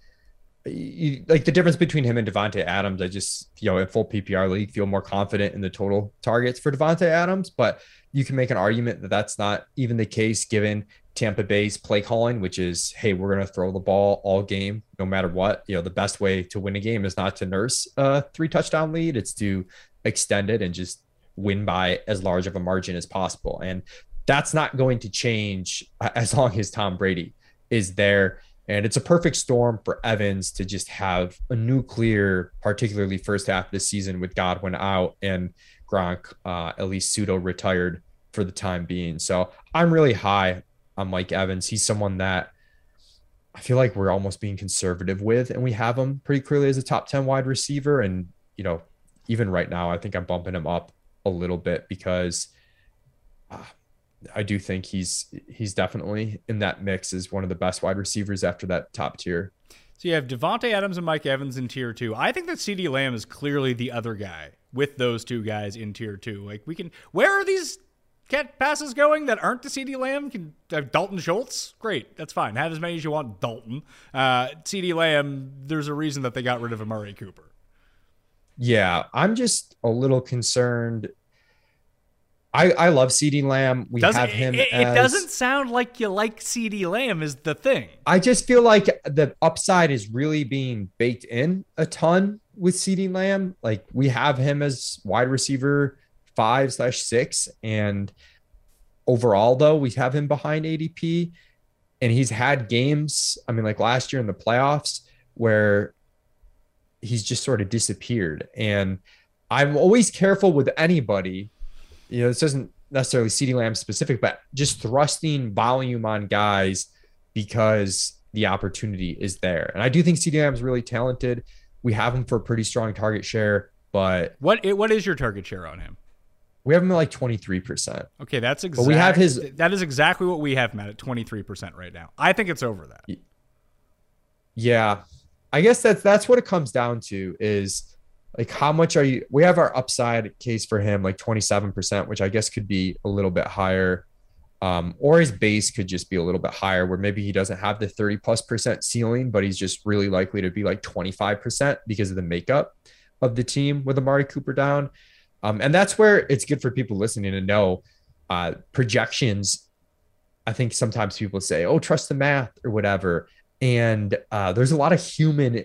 you, like the difference between him and Davante Adams, I just you know in full PPR league feel more confident in the total targets for Davante Adams, but you can make an argument that that's not even the case given Tampa Bay's play calling, which is hey we're going to throw the ball all game no matter what. You know the best way to win a game is not to nurse a three touchdown lead; it's to extend it and just win by as large of a margin as possible. And that's not going to change as long as Tom Brady is there and it's a perfect storm for Evans to just have a nuclear, particularly first half of the season with Godwin out and Gronk, uh, at least pseudo retired for the time being. So I'm really high on Mike Evans. He's someone that I feel like we're almost being conservative with, and we have him pretty clearly as a top 10 wide receiver. And, you know, even right now, I think I'm bumping him up a little bit because uh, I do think he's he's definitely in that mix as one of the best wide receivers after that top tier. So you have Davante Adams and Mike Evans in tier two. I think that CeeDee Lamb is clearly the other guy with those two guys in tier two. Like we can, where are these cat passes going that aren't to CeeDee Lamb? Can have Dalton Schultz? Great, that's fine. Have as many as you want. Dalton, uh, CeeDee Lamb. There's a reason that they got rid of Amari Cooper. Yeah, I'm just a little concerned I, I love CeeDee Lamb. We doesn't, have him. It, as, it, doesn't sound like you like CeeDee Lamb is the thing. I just feel like the upside is really being baked in a ton with CeeDee Lamb. Like we have him as wide receiver five slash six, and overall though we have him behind ADP, and he's had games. I mean, like last year in the playoffs where he's just sort of disappeared, and I'm always careful with anybody you know, this isn't necessarily CeeDee Lamb specific, but just thrusting volume on guys because the opportunity is there. And I do think CeeDee Lamb is really talented. We have him for a pretty strong target share, but what what is your target share on him? We have him at like 23%. Okay, that's exactly we have his that is exactly what we have him at 23% right now. I think it's over that. Yeah. I guess that's that's what it comes down to is like how much are you we have our upside case for him like 27% which i guess could be a little bit higher. Um, or his base could just be a little bit higher where maybe he doesn't have the 30 plus percent ceiling but he's just really likely to be like 25% because of the makeup of the team with amari cooper down. Um, and that's where it's good for people listening to know uh, projections. I think sometimes people say oh trust the math or whatever. And uh, there's a lot of human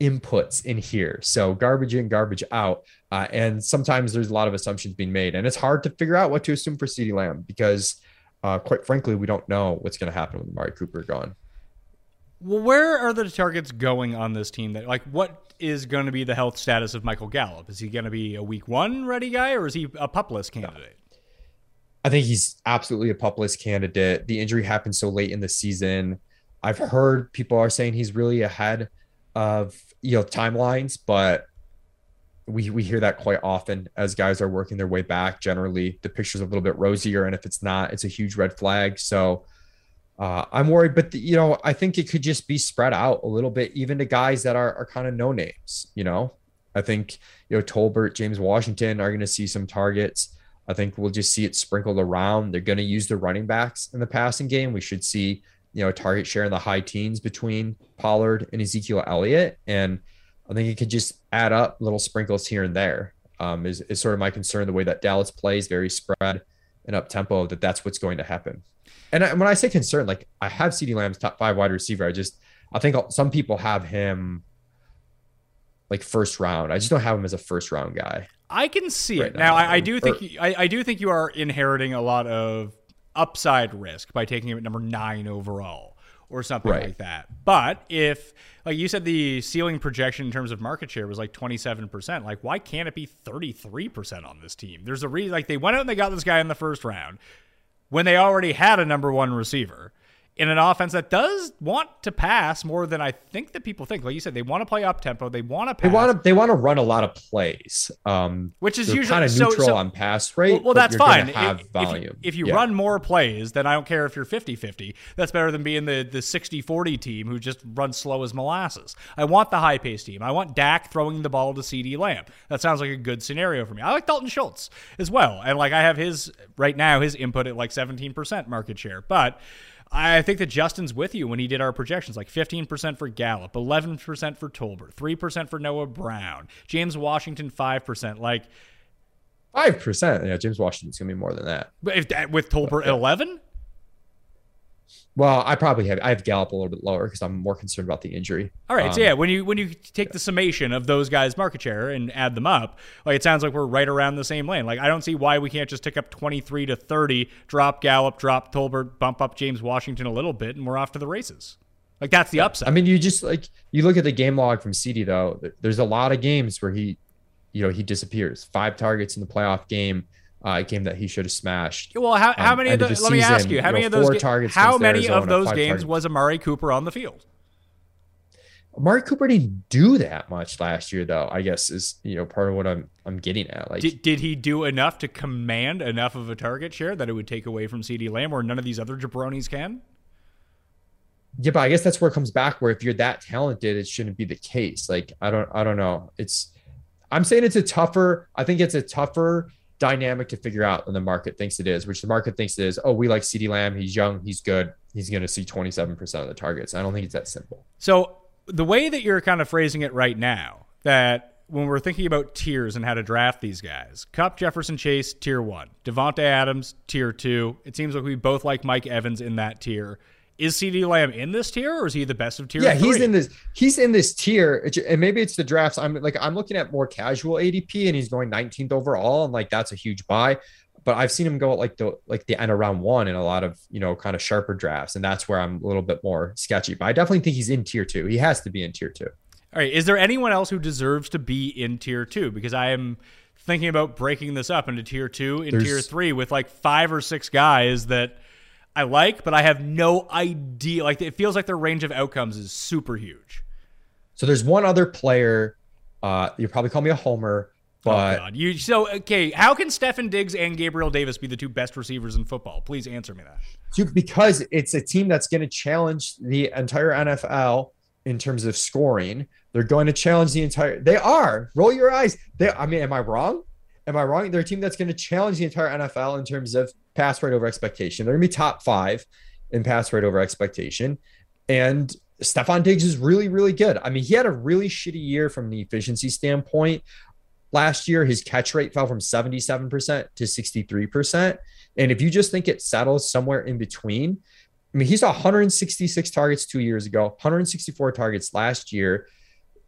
inputs in here. So garbage in, garbage out. Uh, and sometimes there's a lot of assumptions being made. And it's hard to figure out what to assume for CeeDee Lamb because, uh, quite frankly, we don't know what's going to happen with Amari Cooper gone. Well, where are the targets going on this team? That like, what is going to be the health status of Michael Gallup? Is he going to be a Week One ready guy, or is he a PUP list candidate? I think he's absolutely a PUP list candidate. The injury happened so late in the season. I've heard people are saying he's really ahead of you know timelines, but we we hear that quite often as guys are working their way back. Generally, the picture's a little bit rosier, and if it's not, it's a huge red flag. So uh, I'm worried, but the, you know, I think it could just be spread out a little bit, even to guys that are are kind of no names. You know, I think you know Tolbert, James Washington are going to see some targets. I think we'll just see it sprinkled around. They're going to use the running backs in the passing game. We should see you know, target share in the high teens between Pollard and Ezekiel Elliott. And I think it could just add up little sprinkles here and there. Um, is, is sort of my concern the way that Dallas plays, very spread and up tempo, that that's what's going to happen. And I, when I say concern, like I have CeeDee Lamb's top five wide receiver. I just, I think some people have him like first round. I just don't have him as a first round guy. I can see right it now. now I, I, do think you, I, I do think you are inheriting a lot of upside risk by taking him at number nine overall or something right. like that. But if, like you said, the ceiling projection in terms of market share was like 27%, like why can't it be 33% on this team? There's a reason, like they went out and they got this guy in the first round when they already had a number one receiver in an offense that does want to pass more than I think that people think. Like you said, they want to play up tempo. They want to pass. They want to. They want to run a lot of plays, um, which is usually kind of neutral so, on pass rate. Well, well that's fine. Have if, volume. If you, if you yeah. run more plays, then I don't care if you're 50-50. That's better than being the the 60-40 team who just runs slow as molasses. I want the high pace team. I want Dak throwing the ball to CeeDee Lamb. That sounds like a good scenario for me. I like Dalton Schultz as well, and like I have his right now his input at like seventeen percent market share, but. I think that Justin's with you when he did our projections, like 15% for Gallup, 11% for Tolbert, 3% for Noah Brown, James Washington 5%. Like five percent. Yeah, James Washington's gonna be more than that. But if that, with Tolbert at 11? Well, I probably have I have Gallup a little bit lower because I'm more concerned about the injury. All right, Um, so yeah, when you when you take the summation of those guys' market share and add them up, like it sounds like we're right around the same lane. Like I don't see why we can't just tick up 23 to 30, drop Gallup, drop Tolbert, bump up James Washington a little bit, and we're off to the races. Like that's the upside. I mean, you just like you look at the game log from CeeDee though. There's a lot of games where he, you know, he disappears. Five targets in the playoff game, uh, a game that he should have smashed. Well, how, how Um, many of those? the Let me ask you, how you many know, of those? targets how many of those games targets. was Amari Cooper on the field? Amari Cooper didn't do that much last year, though. I guess is you know part of what I'm I'm getting at. Like, Did, did he do enough to command enough of a target share that it would take away from CeeDee Lamb, where none of these other jabronis can? yeah, but I guess that's where it comes back. Where if you're that talented, it shouldn't be the case. Like, I don't I don't know. It's I'm saying it's a tougher. I think it's a tougher dynamic to figure out than the market thinks it is. Which the market thinks it is. Oh, we like CeeDee Lamb. He's young. He's good. He's going to see 27 percent of the targets. I don't think it's that simple. So the way that you're kind of phrasing it right now, that when we're thinking about tiers and how to draft these guys, Kupp, Jefferson, Chase, tier one, Davante Adams, tier two. It seems like we both like Mike Evans in that tier. Is CeeDee Lamb in this tier, or is he the best of tier? yeah, he's in this. He's in this tier, and maybe it's the drafts. I'm like I'm looking at more casual ADP, and he's going 19th overall, and like that's a huge buy. But I've seen him go at like the like the end of round one in a lot of you know kind of sharper drafts, and that's where I'm a little bit more sketchy. But I definitely think he's in tier two. He has to be in tier two. All right. Is there anyone else who deserves to be in tier two? Because I am thinking about breaking this up into tier two and There's- tier three with like five or six guys that I like, but I have no idea. Like it feels like their range of outcomes is super huge. So there's one other player. Uh, you probably call me a homer, oh but God. You so okay. How can Stefon Diggs and Gabriel Davis be the two best receivers in football? Please answer me that. Because it's a team that's going to challenge the entire NFL in terms of scoring. They're going to challenge the entire. They are. Roll your eyes. They. I mean, am I wrong? Am I wrong? They're a team that's going to challenge the entire NFL in terms of pass rate over expectation. They're going to be top five in pass rate over expectation, and Stefon Diggs is really, really good. I mean, he had a really shitty year from the efficiency standpoint. Last year, his catch rate fell from 77% to 63%. And if you just think it settles somewhere in between, I mean, he saw 166 targets two years ago, 164 targets last year.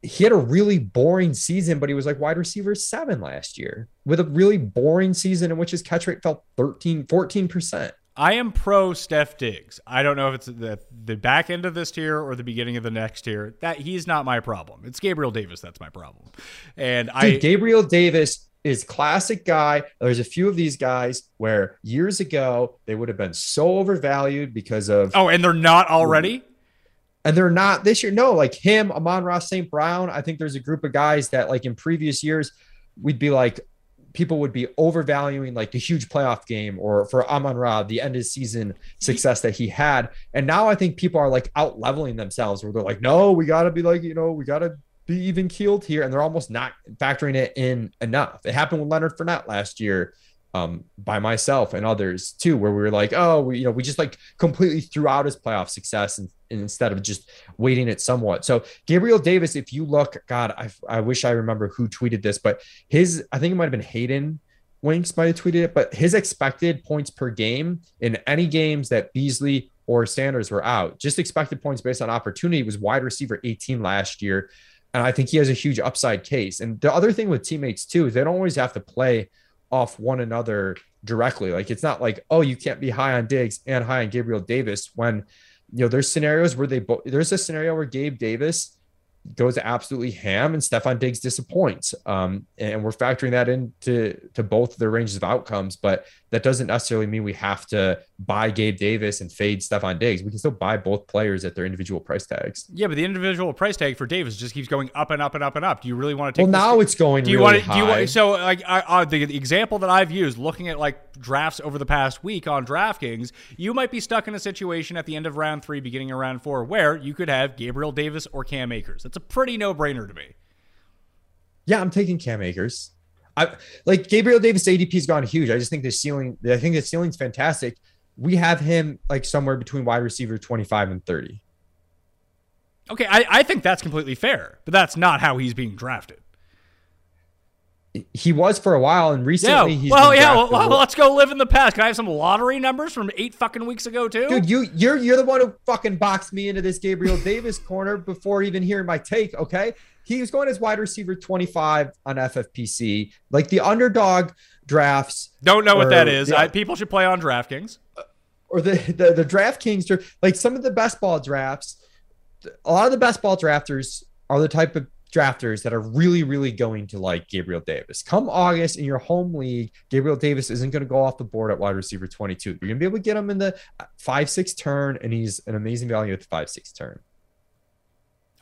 He had a really boring season, but he was like wide receiver seven last year with a really boring season in which his catch rate fell 13, 14%. I am pro Steph Diggs. I don't know if it's the the back end of this tier or the beginning of the next tier. That he's not my problem. It's Gabriel Davis that's my problem. And I Gabriel Davis is classic guy. There's a few of these guys where years ago they would have been so overvalued because of Oh, and they're not already? And they're not this year. No, like him, Amon-Ra St. Brown. I think there's a group of guys that, like in previous years, we'd be like, people would be overvaluing like the huge playoff game or for Amon Ra, the end of season success that he had. And now I think people are like out leveling themselves where they're like, no, we got to be like, you know, we got to be even keeled here. And they're almost not factoring it in enough. It happened with Leonard Fournette last year um, by myself and others too, where we were like, oh, we, you know, we just like completely threw out his playoff success and, and instead of just waiting it somewhat. So Gabriel Davis, if you look, God, I, I wish I remember who tweeted this, but his, I think it might have been Hayden Winks might have tweeted it, but his expected points per game in any games that Beasley or Sanders were out, just expected points based on opportunity was wide receiver 18 last year. And I think he has a huge upside case. And the other thing with teammates too is they don't always have to play off one another directly. Like it's not like, oh, you can't be high on Diggs and high on Gabriel Davis when you know there's scenarios where they both there's a scenario where Gabe Davis goes absolutely ham and Stefon Diggs disappoints. Um, and we're factoring that into to both their ranges of outcomes, but that doesn't necessarily mean we have to buy Gabe Davis and fade Stefon Diggs. We can still buy both players at their individual price tags. Yeah, but the individual price tag for Davis just keeps going up and up and up and up. Do you really want to take Well, now it's going do you really want to do you want so like I, uh, the example that I've used looking at like drafts over the past week on DraftKings, you might be stuck in a situation at the end of round 3 beginning of round 4 where you could have Gabriel Davis or Cam Akers. That's a pretty no-brainer to me. Yeah, I'm taking Cam Akers. I like Gabriel Davis ADP has gone huge. I just think the ceiling, I think the ceiling's fantastic. we have him like somewhere between wide receiver 25 and 30. Okay, I, I think that's completely fair, but that's not how he's being drafted. He was for a while, and Yeah, recently he's well, been yeah. Well, well, let's go live in the past. Can I have some lottery numbers from eight fucking weeks ago too? Dude, you you're you're the one who fucking boxed me into this Gabriel (laughs) Davis corner before even hearing my take. Okay, he was going as wide receiver 25 on FFPC, like the underdog drafts Don't know what that is. yeah. I, people should play on DraftKings. Uh, or the the, the DraftKings, dra- like some of the best ball drafts. A lot of the best ball drafters are the type of drafters that are really, really going to like Gabriel Davis. Come August in your home league, Gabriel Davis isn't going to go off the board at wide receiver 22. You're going to be able to get him in the uh, five, six turn, and he's an amazing value at the five, six turn.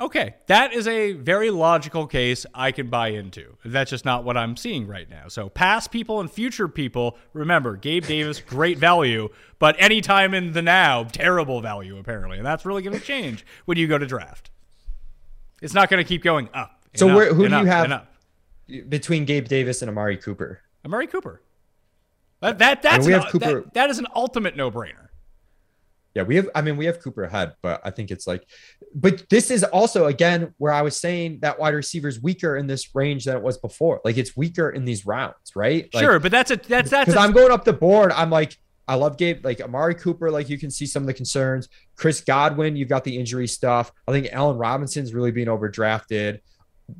Okay, that is a very logical case I can buy into. That's just not what I'm seeing right now. So, past people and future people, remember, Gabe Davis, (laughs) great value, but anytime in the now, terrible value, apparently. And that's really going to change when you go to draft. It's not going to keep going up. So up where- who do you up have- up. Between Gabe Davis and Amari Cooper. Amari Cooper. That, that, that's an, have Cooper- that- that is an ultimate no brainer. Yeah, we have. I mean, we have Cooper ahead, but I think it's like, but this is also again where I was saying that wide receiver is weaker in this range than it was before. Like it's weaker in these rounds, right? Like, sure, but that's a that's that's because I'm going up the board. I'm like, I love Gabe, like Amari Cooper. Like you can see some of the concerns. Chris Godwin, you've got the injury stuff. I think Allen Robinson's really being overdrafted.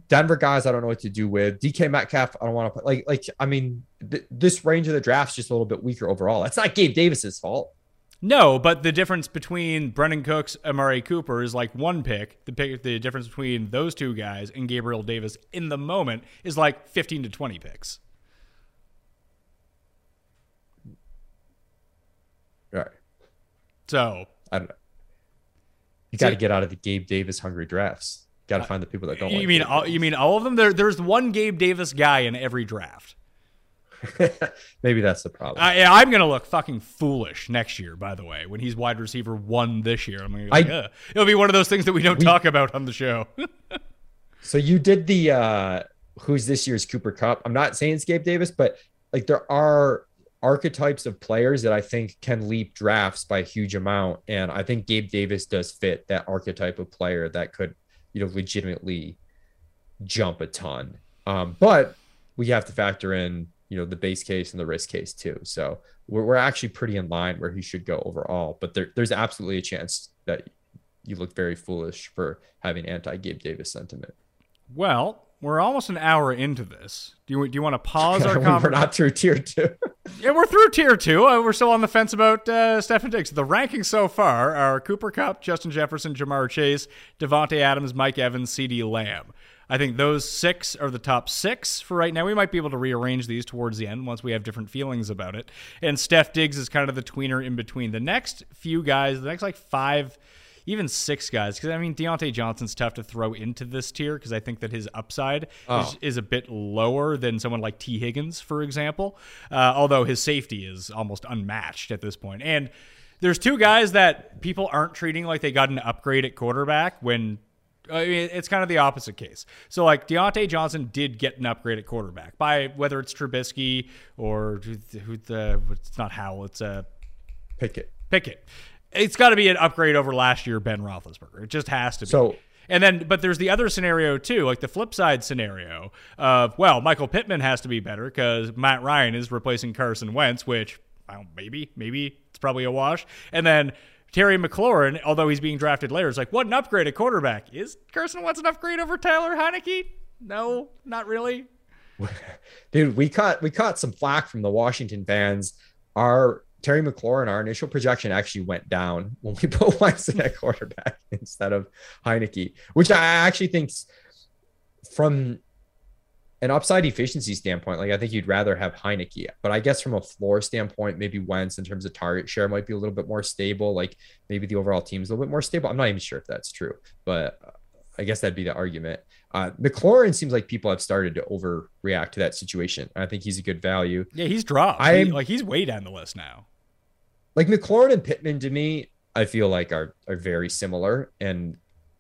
Denver guys, I don't know what to do with DK Metcalf. I don't want to put like like. I mean, th- this range of the draft's just a little bit weaker overall. That's not Gabe Davis's fault. No, but the difference between Brandin Cooks Murray Cooper is like one pick. The pick, the difference between those two guys and Gabriel Davis in the moment is like 15 to 20 picks. All right. So, I don't know. You got to get out of the Gabe Davis hungry drafts. Got to find the people that don't. you like mean Gabe all, you mean all of them? There, there's one Gabe Davis guy in every draft. (laughs) Maybe that's the problem. I, I'm gonna look fucking foolish next year. By the way, when he's wide receiver one this year, I'm gonna I- it'll be one of those things that we don't We- talk about on the show. (laughs) so you did the uh who's this year's Cooper Kupp? I'm not saying it's Gabe Davis, but like there are archetypes of players that I think can leap drafts by a huge amount, and I think Gabe Davis does fit that archetype of player that could, you know, legitimately jump a ton. Um, but we have to factor in, you know, the base case and the risk case too. So we're, we're actually pretty in line where he should go overall. But there, there's absolutely a chance that you look very foolish for having anti Gabe Davis sentiment. well, we're almost an hour into this. Do you do you want to pause (laughs) our conversation? we're not through tier two. Yeah, we're through tier two. We're still on the fence about uh, Stefon Diggs. The rankings so far are Cooper Kupp, Justin Jefferson, Ja'Marr Chase, Davante Adams, Mike Evans, CeeDee Lamb. I think those six are the top six for right now. We might be able to rearrange these towards the end once we have different feelings about it. And Steph Diggs is kind of the tweener in between. The next few guys, the next like five, even six guys, because I mean Diontae Johnson's tough to throw into this tier because I think that his upside is, is a bit lower than someone like Tee Higgins, for example. Uh, although his safety is almost unmatched at this point. And there's two guys that people aren't treating like they got an upgrade at quarterback when I mean, it's kind of the opposite case. So, like Diontae Johnson did get an upgrade at quarterback by whether it's Trubisky or who, who the it's not Howell, it's uh, Pickett. Pickett. It's got to be an upgrade over last year Ben Roethlisberger. It just has to be. So- and then, but there's the other scenario too, like the flip side scenario of well, Michael Pittman has to be better because Matt Ryan is replacing Carson Wentz, which well, maybe, maybe it's probably a wash. And then Terry McLaurin, although he's being drafted later, is like, what an upgrade at quarterback. Is Carson Wentz an upgrade over Taylor Heinicke? No, not really. (laughs) Dude, we caught we caught some flack from the Washington fans. Our Terry McLaurin, our initial projection actually went down (laughs) when we put Wentz at (laughs) quarterback instead of Heinicke, which I actually think from an upside efficiency standpoint, like I think you'd rather have Heinicke, but I guess from a floor standpoint, maybe Wentz in terms of target share might be a little bit more stable. Like maybe the overall team's a little bit more stable. I'm not even sure if that's true, but I guess that'd be the argument. Uh, McLaurin seems like people have started to overreact to that situation. I think he's a good value. Yeah, he's dropped. I'm- He- like he's way down the list now. Like McLaurin and Pittman to me, I feel like are are very similar, and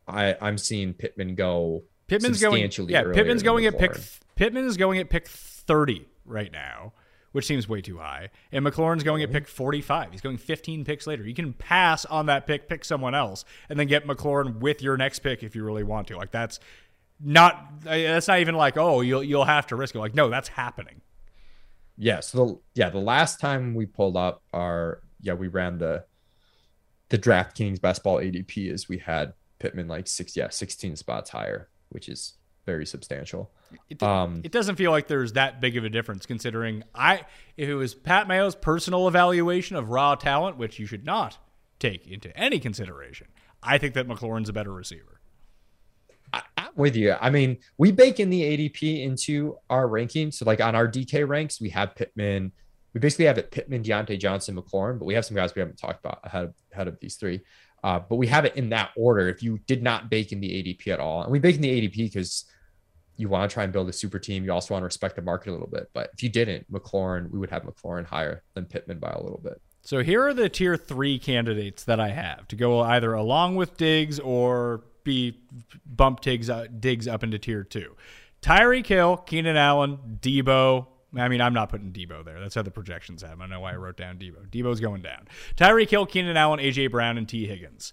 I I'm seeing Pittman go Pittman's going. substantially Yeah, Pittman's going at pick. Pittman is going at pick thirty right now, which seems way too high. And McLaurin's going at pick 45. He's going 15 picks later. You can pass on that pick, pick someone else, and then get McLaurin with your next pick if you really want to. Like that's not that's not even like oh you'll you'll have to risk it. Like no, that's happening. Yeah. So the yeah the last time we pulled up our yeah we ran the the DraftKings best ball ADP is we had Pittman like six yeah 16 spots higher, which is very substantial. It, um, it doesn't feel like there's that big of a difference considering I if it was Pat Mayo's personal evaluation of raw talent, which you should not take into any consideration. I think that McLaurin's a better receiver. I, am with you. I mean, we bake in the ADP into our ranking. So, like on our DK ranks, we have Pittman. We basically have it Pittman, Diontae Johnson, McLaurin, but we have some guys we haven't talked about ahead of, ahead of these three. Uh, but we have it in that order. If you did not bake in the ADP at all, and we bake in the ADP because you want to try and build a super team. You also want to respect the market a little bit. But if you didn't, McLaurin, we would have McLaurin higher than Pittman by a little bit. So here are the tier three candidates that I have to go either along with Diggs or be bump Diggs, uh, Diggs up into tier two. Tyreek Hill, Keenan Allen, Deebo. I mean, I'm not putting Deebo there. That's how the projections have. I don't know why I wrote down Deebo. Deebo's going down. Tyreek Hill, Keenan Allen, AJ Brown, and Tee Higgins.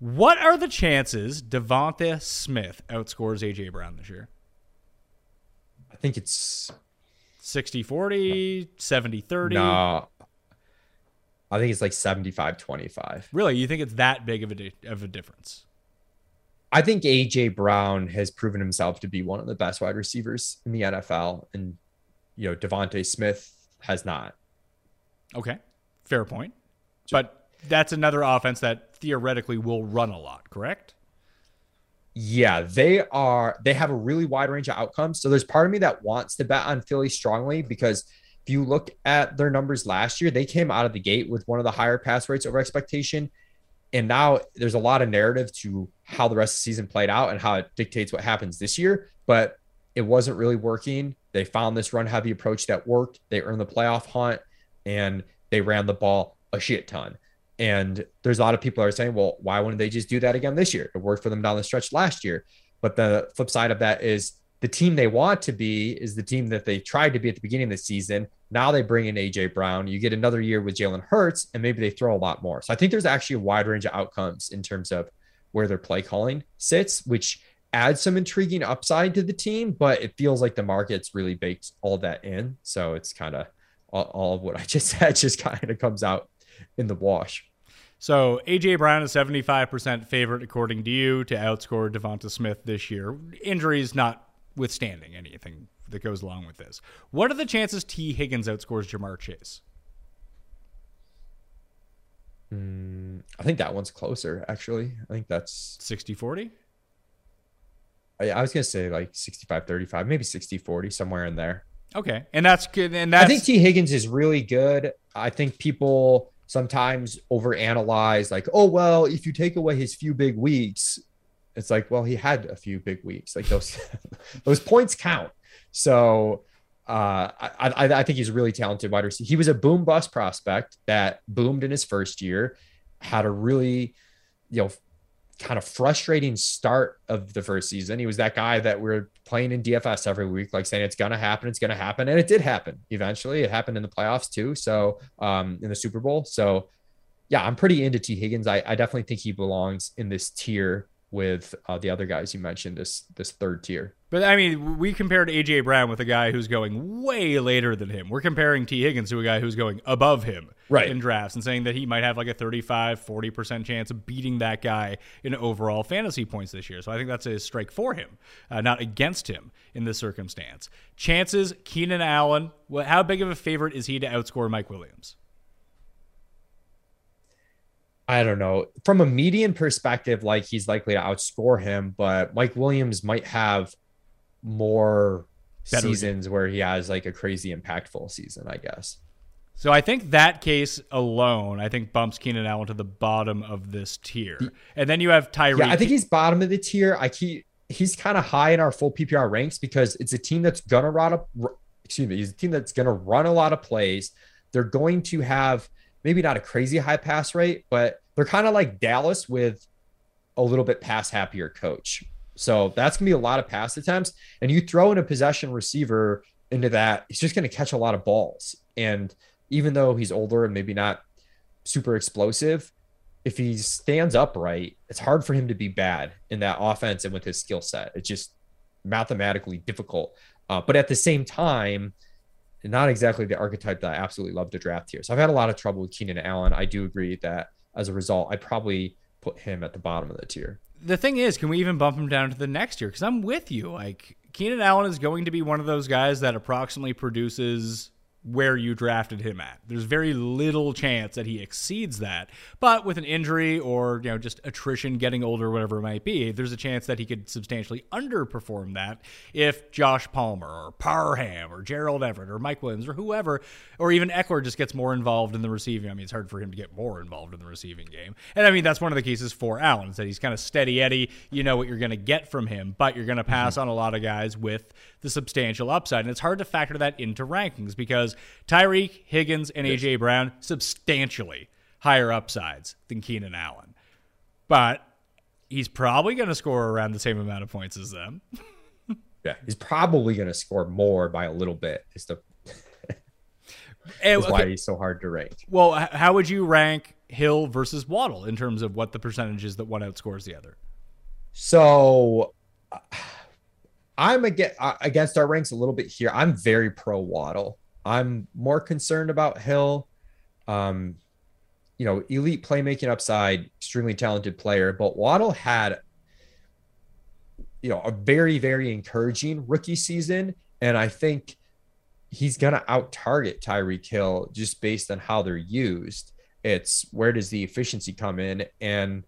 What are the chances DeVonta Smith outscores AJ Brown this year? I think it's 60 40, 70 30. No. I think it's like 75 25. Really? You think it's that big of a, di- of a difference? I think AJ Brown has proven himself to be one of the best wide receivers in the NFL, and you know DeVonta Smith has not. Okay, fair point. But that's another offense that theoretically will run a lot, correct? Yeah, they are. They have a really wide range of outcomes. So there's part of me that wants to bet on Philly strongly because if you look at their numbers last year, they came out of the gate with one of the higher pass rates over expectation and now there's a lot of narrative to how the rest of the season played out and how it dictates what happens this year. But it wasn't really working. They found this run heavy approach that worked. They earned the playoff hunt and they ran the ball a shit ton. And there's a lot of people are saying, well, why wouldn't they just do that again this year? It worked for them down the stretch last year. But the flip side of that is the team they want to be is the team that they tried to be at the beginning of the season. Now they bring in AJ Brown. You get another year with Jalen Hurts, and maybe they throw a lot more. So I think there's actually a wide range of outcomes in terms of where their play calling sits, which adds some intriguing upside to the team, but it feels like the market's really baked all that in. So it's kind of all, all of what I (laughs) just said just kind of comes out in the wash. So AJ Brown is 75% favorite according to you to outscore DeVonta Smith this year. Injuries not withstanding anything that goes along with this. What are the chances Tee Higgins outscores Ja'Marr Chase? Mm, I think that one's closer, actually. I think that's 60 40. I, I was going to say like 65 35, maybe 60 40, somewhere in there. Okay. And that's good. And that's, I think Tee Higgins is really good. I think people sometimes overanalyze, like, oh, well, if you take away his few big weeks, it's like, well, he had a few big weeks. Like those (laughs) those points count. So uh, I, I, I think he's a really talented wide receiver. He was a boom bust prospect that boomed in his first year, had a really, you know, kind of frustrating start of the first season. He was that guy that we're playing in DFS every week, like saying it's gonna happen, it's gonna happen, and it did happen. Eventually, it happened in the playoffs too. So um, in the Super Bowl. So yeah, I'm pretty into Tee Higgins. I, I definitely think he belongs in this tier with uh, the other guys you mentioned this this third tier. But I mean, we compared AJ Brown with a guy who's going way later than him. We're comparing Tee Higgins to a guy who's going above him right. in drafts and saying that he might have like a 35, 40% chance of beating that guy in overall fantasy points this year. So I think that's a strike for him, uh, not against him in this circumstance. Chances, Keenan Allen, how big of a favorite is he to outscore Mike Williams? I don't know. From a median perspective, like he's likely to outscore him, but Mike Williams might have more Better seasons game. where he has like a crazy impactful season, I guess. So I think that case alone, I think bumps Keenan Allen to the bottom of this tier. And then you have Tyreek. Yeah, I think he's bottom of the tier. I keep he's kind of high in our full PPR ranks because it's a team that's gonna run a excuse me, he's a team that's gonna run a lot of plays. They're going to have maybe not a crazy high pass rate, but they're kind of like Dallas with a little bit pass happier coach. So that's gonna be a lot of pass attempts. And you throw in a possession receiver into that, he's just going to catch a lot of balls. And even though he's older and maybe not super explosive, if he stands upright, it's hard for him to be bad in that offense and with his skill set. It's just mathematically difficult. Uh, but at the same time, not exactly the archetype that I absolutely love to draft here. So I've had a lot of trouble with Keenan Allen. I do agree that as a result, I probably put him at the bottom of the tier. The thing is, can we even bump him down to the next year? Because I'm with you. Like Keenan Allen is going to be one of those guys that approximately produces where you drafted him at. There's very little chance that he exceeds that. But with an injury or, you know, just attrition getting older, whatever it might be, there's a chance that he could substantially underperform that if Josh Palmer or Parham or Gerald Everett or Mike Williams or whoever, or even Ekeler just gets more involved in the receiving. I mean, it's hard for him to get more involved in the receiving game. And I mean, that's one of the cases for Allen, is that he's kind of steady Eddie. You know what you're going to get from him, but you're going to pass mm-hmm. on a lot of guys with the substantial upside. And it's hard to factor that into rankings because Tyreek, Higgins, and A.J. Brown substantially higher upsides than Keenan Allen. But he's probably going to score around the same amount of points as them. (laughs) yeah, he's probably going to score more by a little bit. Is the (laughs) That's okay. why he's so hard to rank. Well, how would you rank Hill versus Waddle in terms of what the percentages that one outscores the other? So uh, I'm uh, against our ranks a little bit here. I'm very pro Waddle. I'm more concerned about Hill. Um, you know, elite playmaking upside, extremely talented player, but Waddle had, you know, a very, very encouraging rookie season. And I think he's going to out target Tyreek Hill just based on how they're used. It's where does the efficiency come in? And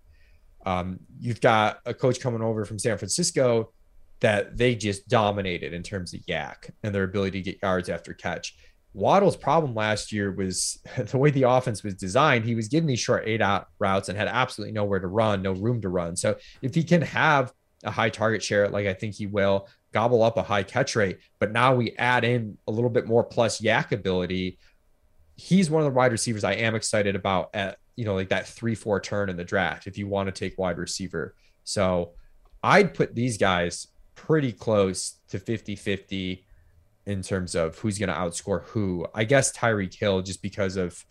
um, you've got a coach coming over from San Francisco that they just dominated in terms of YAC and their ability to get yards after catch. Waddle's problem last year was (laughs) the way the offense was designed. He was getting these short eight out routes and had absolutely nowhere to run, no room to run. So if he can have a high target share, like I think he will, gobble up a high catch rate, but now we add in a little bit more plus YAC ability. He's one of the wide receivers I am excited about at you know like that three four turn in the draft if you want to take wide receiver. So I'd put these guys pretty close to 50 50 in terms of who's going to outscore who. I guess Tyreek Hill, just because of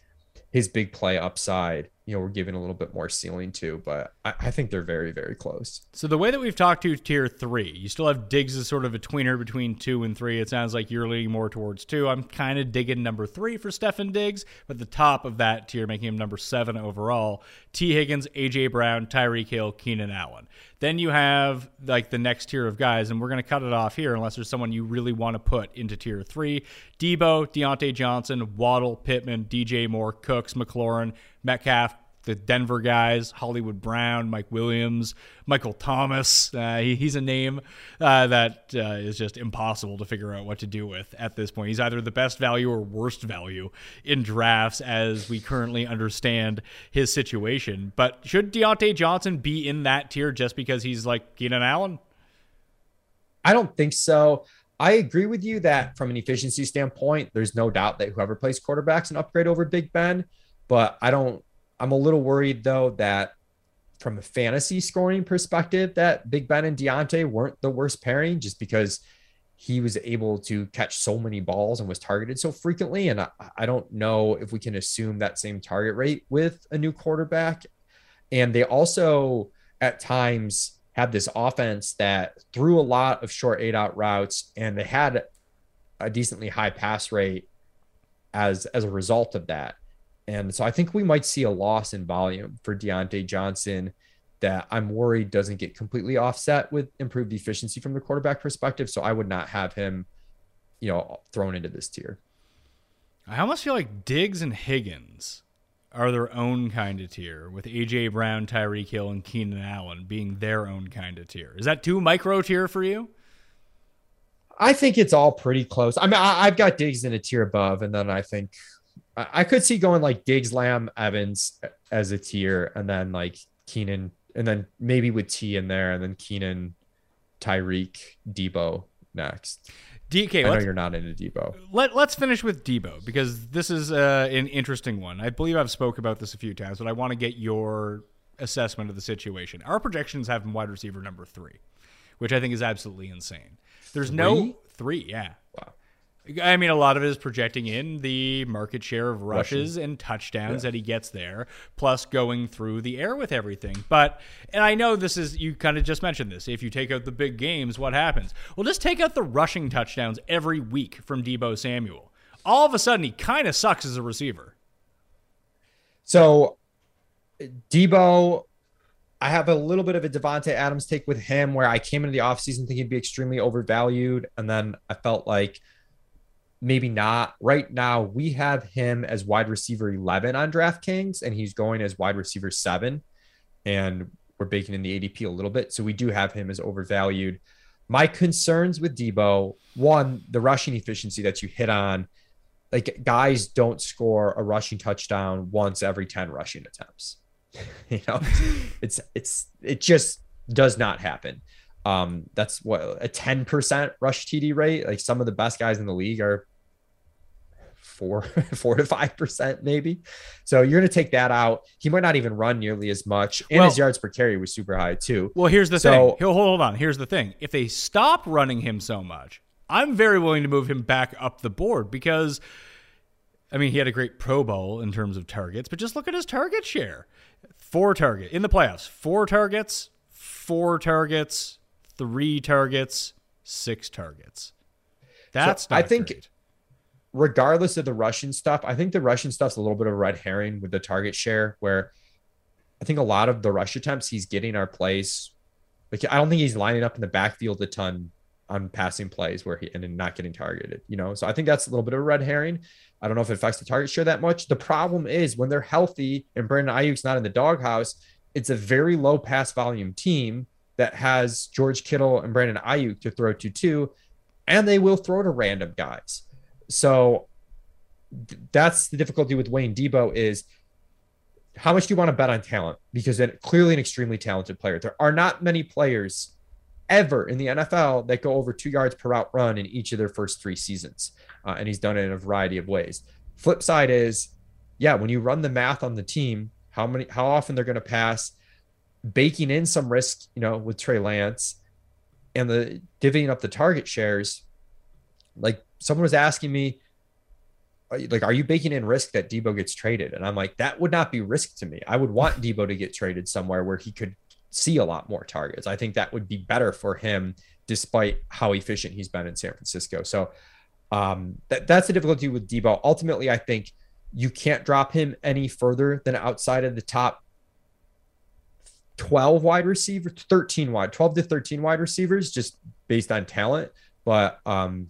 his big play upside, you know, we're giving a little bit more ceiling to, but I, I, think they're very, very close. So the way that we've talked to tier three, you still have Diggs as sort of a tweener between two and three. It sounds like you're leaning more towards two. I'm kind of digging number three for Stefon Diggs, but the top of that tier, making him number seven overall, Tee Higgins, AJ Brown, Tyreek Hill, Keenan Allen. Then you have like the next tier of guys, and we're going to cut it off here unless there's someone you really want to put into tier three. Deebo, Diontae Johnson, Waddle, Pittman, DJ Moore, Cooks, McLaurin, Metcalf, the Denver guys, Hollywood Brown, Mike Williams, Michael Thomas. Uh, he, he's a name uh, that uh, is just impossible to figure out what to do with at this point. He's either the best value or worst value in drafts as we currently understand his situation. But should Diontae Johnson be in that tier just because he's like Keenan Allen? I don't think so. I agree with you that from an efficiency standpoint, there's no doubt that whoever plays quarterbacks an upgrade over Big Ben. But I don't I'm a little worried though that from a fantasy scoring perspective, that Big Ben and Diontae weren't the worst pairing just because he was able to catch so many balls and was targeted so frequently. And I, I don't know if we can assume that same target rate with a new quarterback. And they also at times had this offense that threw a lot of short eight out routes and they had a decently high pass rate as as a result of that. And so I think we might see a loss in volume for Diontae Johnson that I'm worried doesn't get completely offset with improved efficiency from the quarterback perspective. So I would not have him, you know, thrown into this tier. I almost feel like Diggs and Higgins are their own kind of tier, with AJ Brown, Tyreek Hill, and Keenan Allen being their own kind of tier. Is that too micro tier for you? I think it's all pretty close. I mean, I, have got Diggs in a tier above, and then I think I could see going like Diggs, Lamb, Evans as a tier, and then like Keenan, and then maybe with T in there, and then Keenan, Tyreek, Deebo next. DK, I know you're not into Deebo. Let Let's finish with Deebo because this is uh, an interesting one. I believe I've spoke about this a few times, but I want to get your assessment of the situation. Our projections have him wide receiver number three, which I think is absolutely insane. There's three? no three, yeah. Wow. I mean, a lot of it is projecting in the market share of rushes and touchdowns that he gets there, plus going through the air with everything. But, and I know this is, you kind of just mentioned this. If you take out the big games, what happens? Well, just take out the rushing touchdowns every week from Deebo Samuel. All of a sudden, he kind of sucks as a receiver. So, Deebo I have a little bit of a Davante Adams take with him where I came into the offseason thinking he'd be extremely overvalued. And then I felt like, maybe not. Right now, we have him as wide receiver 11 on DraftKings, and he's going as wide receiver seven. And we're baking in the ADP a little bit. So we do have him as overvalued. My concerns with Deebo one, the rushing efficiency that you hit on. Like, guys don't score a rushing touchdown once every 10 rushing attempts. (laughs) you know, it's, it's, it just does not happen. Um, that's what a 10% rush TD rate. Like some of the best guys in the league are four, (laughs) four to five percent, maybe. So you're going to take that out. He might not even run nearly as much, and Well- his yards per carry was super high too. Well, here's the So- thing. He'll hold on. Here's the thing. If they stop running him so much, I'm very willing to move him back up the board because, I mean, he had a great Pro Bowl in terms of targets, but just look at his target share. Four target in the playoffs. Four targets, four targets, three targets, six targets. That's I not think- great. regardless of the Russian stuff, I think the Russian stuff's a little bit of a red herring with the target share, where I think a lot of the rush attempts he's getting are plays. Like I don't think he's lining up in the backfield a ton on passing plays where he and then not getting targeted, you know. So I think that's a little bit of a red herring. I don't know if it affects the target share that much. The problem is when they're healthy and Brandon Aiyuk's not in the doghouse, it's a very low pass volume team that has George Kittle and Brandon Aiyuk to throw to too, and they will throw to random guys. So th- that's the difficulty with Wayne Deebo is how much do you want to bet on talent? Because then clearly an extremely talented player. There are not many players ever in the NFL that go over two yards per route run in each of their first three seasons. Uh, and he's done it in a variety of ways. Flip side is, yeah, when you run the math on the team, how many, how often they're going to pass, baking in some risk, you know, with Trey Lance and the divvying up the target shares. Like someone was asking me, like, are you baking in risk that Deebo gets traded? And I'm like, that would not be risk to me. I would want Deebo to get traded somewhere where he could see a lot more targets. I think that would be better for him, despite how efficient he's been in San Francisco. So um, that, that's the difficulty with Deebo. Ultimately, I think you can't drop him any further than outside of the top 12 wide receivers, 13 wide, 12 to 13 wide receivers, just based on talent. But um,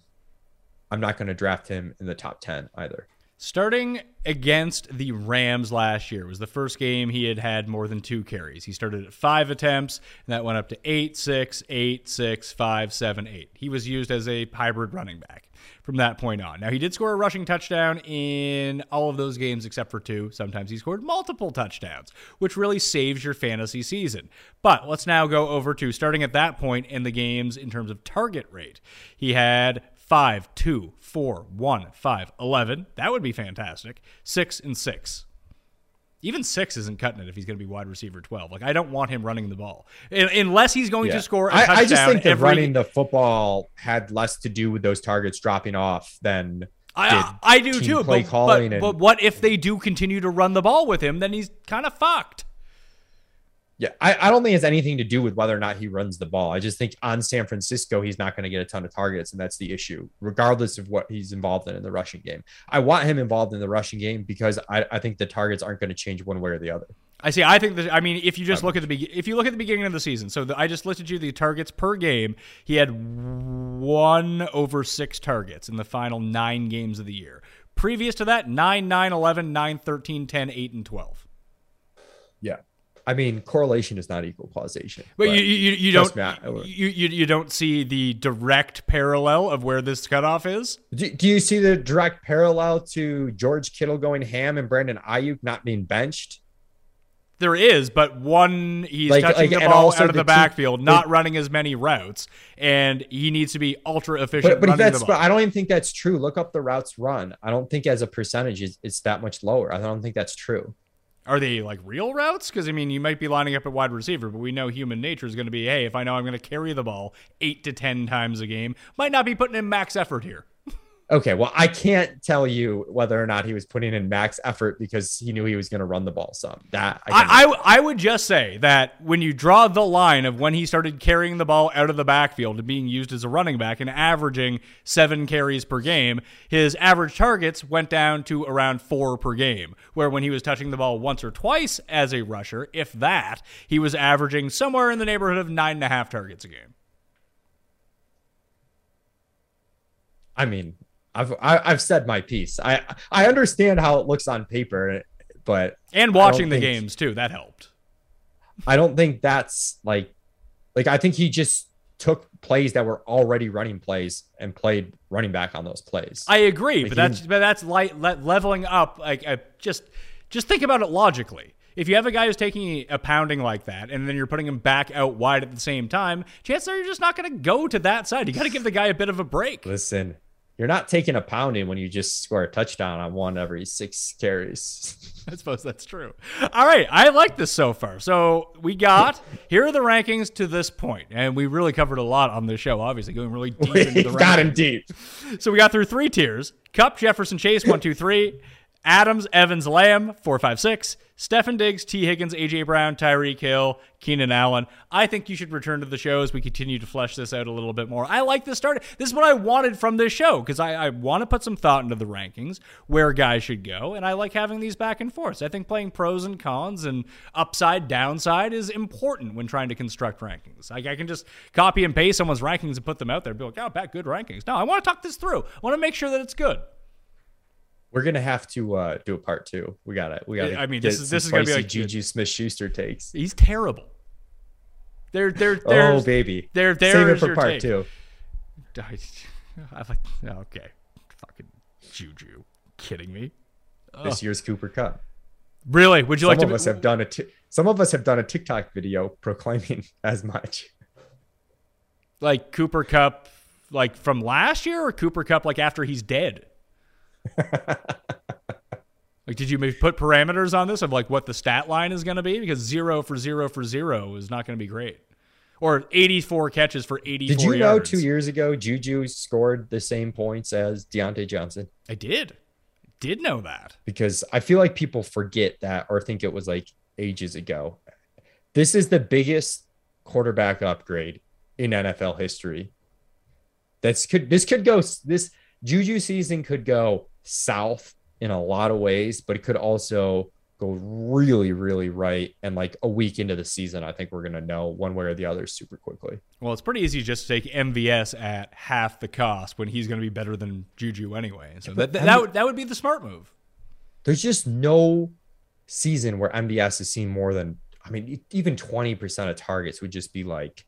I'm not going to draft him in the top 10 either. Starting against the Rams last year was the first game he had had more than two carries. He started at five attempts, and that went up to eight, six, eight, six, five, seven, eight. He was used as a hybrid running back from that point on. Now, he did score a rushing touchdown in all of those games except for two. Sometimes he scored multiple touchdowns, which really saves your fantasy season. But let's now go over to starting at that point in the games in terms of target rate. He had 5, 2, 4, 1, 5, 11. That would be fantastic. 6 and 6. Even 6 isn't cutting it if he's going to be wide receiver 12. Like, I don't want him running the ball. Unless he's going to score a touchdown I, I just think that every running the football had less to do with those targets dropping off than I, I do too. play But, calling but, and- but what if they do continue to run the ball with him? Then he's kind of fucked. Yeah, I, I don't think it's anything to do with whether or not he runs the ball. I just think on San Francisco, he's not going to get a ton of targets, and that's the issue, regardless of what he's involved in in the rushing game. I want him involved in the rushing game because I, I think the targets aren't going to change one way or the other. I see. I think that. I mean, if you just look at the be- if you look at the beginning of the season, so the, I just listed you the targets per game. He had one over six targets in the final nine games of the year. Previous to that, 9, 9, 11, 9, 13, 10, 8, and 12. I mean, correlation is not equal causation. But, you, you, you don't me, I- you, you you don't see the direct parallel of where this cutoff is. Do, do you see the direct parallel to George Kittle going ham and Brandon Aiyuk not being benched? There is, but one he's Like- touching like, the ball out of the, the two- backfield, the- not running as many routes, and he needs to be ultra efficient. But, but that's but. I don't even think that's true. Look up the routes run. I don't think as a percentage it's, it's that much lower. I don't think that's true. Are they like real routes? Because I mean, you might be lining up at wide receiver, but we know human nature is going to be, hey, if I know I'm going to carry the ball eight to ten times a game, might not be putting in max effort here. Okay, well, I can't tell you whether or not he was putting in max effort because he knew he was going to run the ball some. That I, I, I, I would just say that when you draw the line of when he started carrying the ball out of the backfield and being used as a running back and averaging seven carries per game, his average targets went down to around four per game. Where when he was touching the ball once or twice as a rusher, if that, he was averaging somewhere in the neighborhood of nine and a half targets a game. I mean, I've I, have i have said my piece. I I understand how it looks on paper, but and watching the think, games too that helped. I don't think that's like like I think he just took plays that were already running plays and played running back on those plays. I agree, like but that's but that's light leveling up. Like uh, just just think about it logically. If you have a guy who's taking a pounding like that, and then you're putting him back out wide at the same time, chances are you're just not going to go to that side. You got to give the guy a bit of a break. Listen, you're not taking a pounding when you just score a touchdown on one every six carries. (laughs) I suppose that's true. All right, I like this so far. So we got (laughs) here are the rankings to this point, and we really covered a lot on this show. Obviously, going really deep into the got in deep. So we got through three tiers: Kupp, Jefferson, Chase, one, two, three. (laughs) Adams, Evans, Lamb, four, five, six. Stefon Diggs, T. Higgins, AJ Brown, Tyreek Hill, Keenan Allen. I think you should return to the show as we continue to flesh this out a little bit more. I like this start. This is what I wanted from this show because I, I want to put some thought into the rankings, where guys should go, and I like having these back and forth. I think playing pros and cons and upside, downside is important when trying to construct rankings. Like I can just copy and paste someone's rankings and put them out there and be like, oh, Pat, good rankings. No, I want to talk this through. I want to make sure that it's good. We're gonna have to uh, do a part two. We got it. We got it. I mean, this is this is gonna be like Juju Smith Schuster takes. He's terrible. They're they're they're oh baby. They're there. Save it for part take. two. I like okay, fucking Juju. Kidding me? This year's Cooper Kupp. Really? Would you some like to? Some of us have done a. T- some of us have done a TikTok video proclaiming (laughs) as much. Like Cooper Kupp, like from last year, or Cooper Kupp, like after he's dead. Like, did you put parameters on this of like what the stat line is going to be? Because zero for zero for zero is not going to be great. Or 84 catches for 84 Did you yards. know two years ago Juju scored the same points as Diontae Johnson? I did. Did know that. Because I feel like people forget that or think it was like ages ago. This is the biggest quarterback upgrade in NFL history. That's could this could go this Juju season could go south in a lot of ways, but it could also go really, really right. And like a week into the season, I think we're going to know one way or the other super quickly. Well, it's pretty easy just to take MVS at half the cost when he's going to be better than Juju anyway. So that, that, that, would, that would be the smart move. There's just no season where MVS has seen more than, I mean, even 20% of targets would just be like,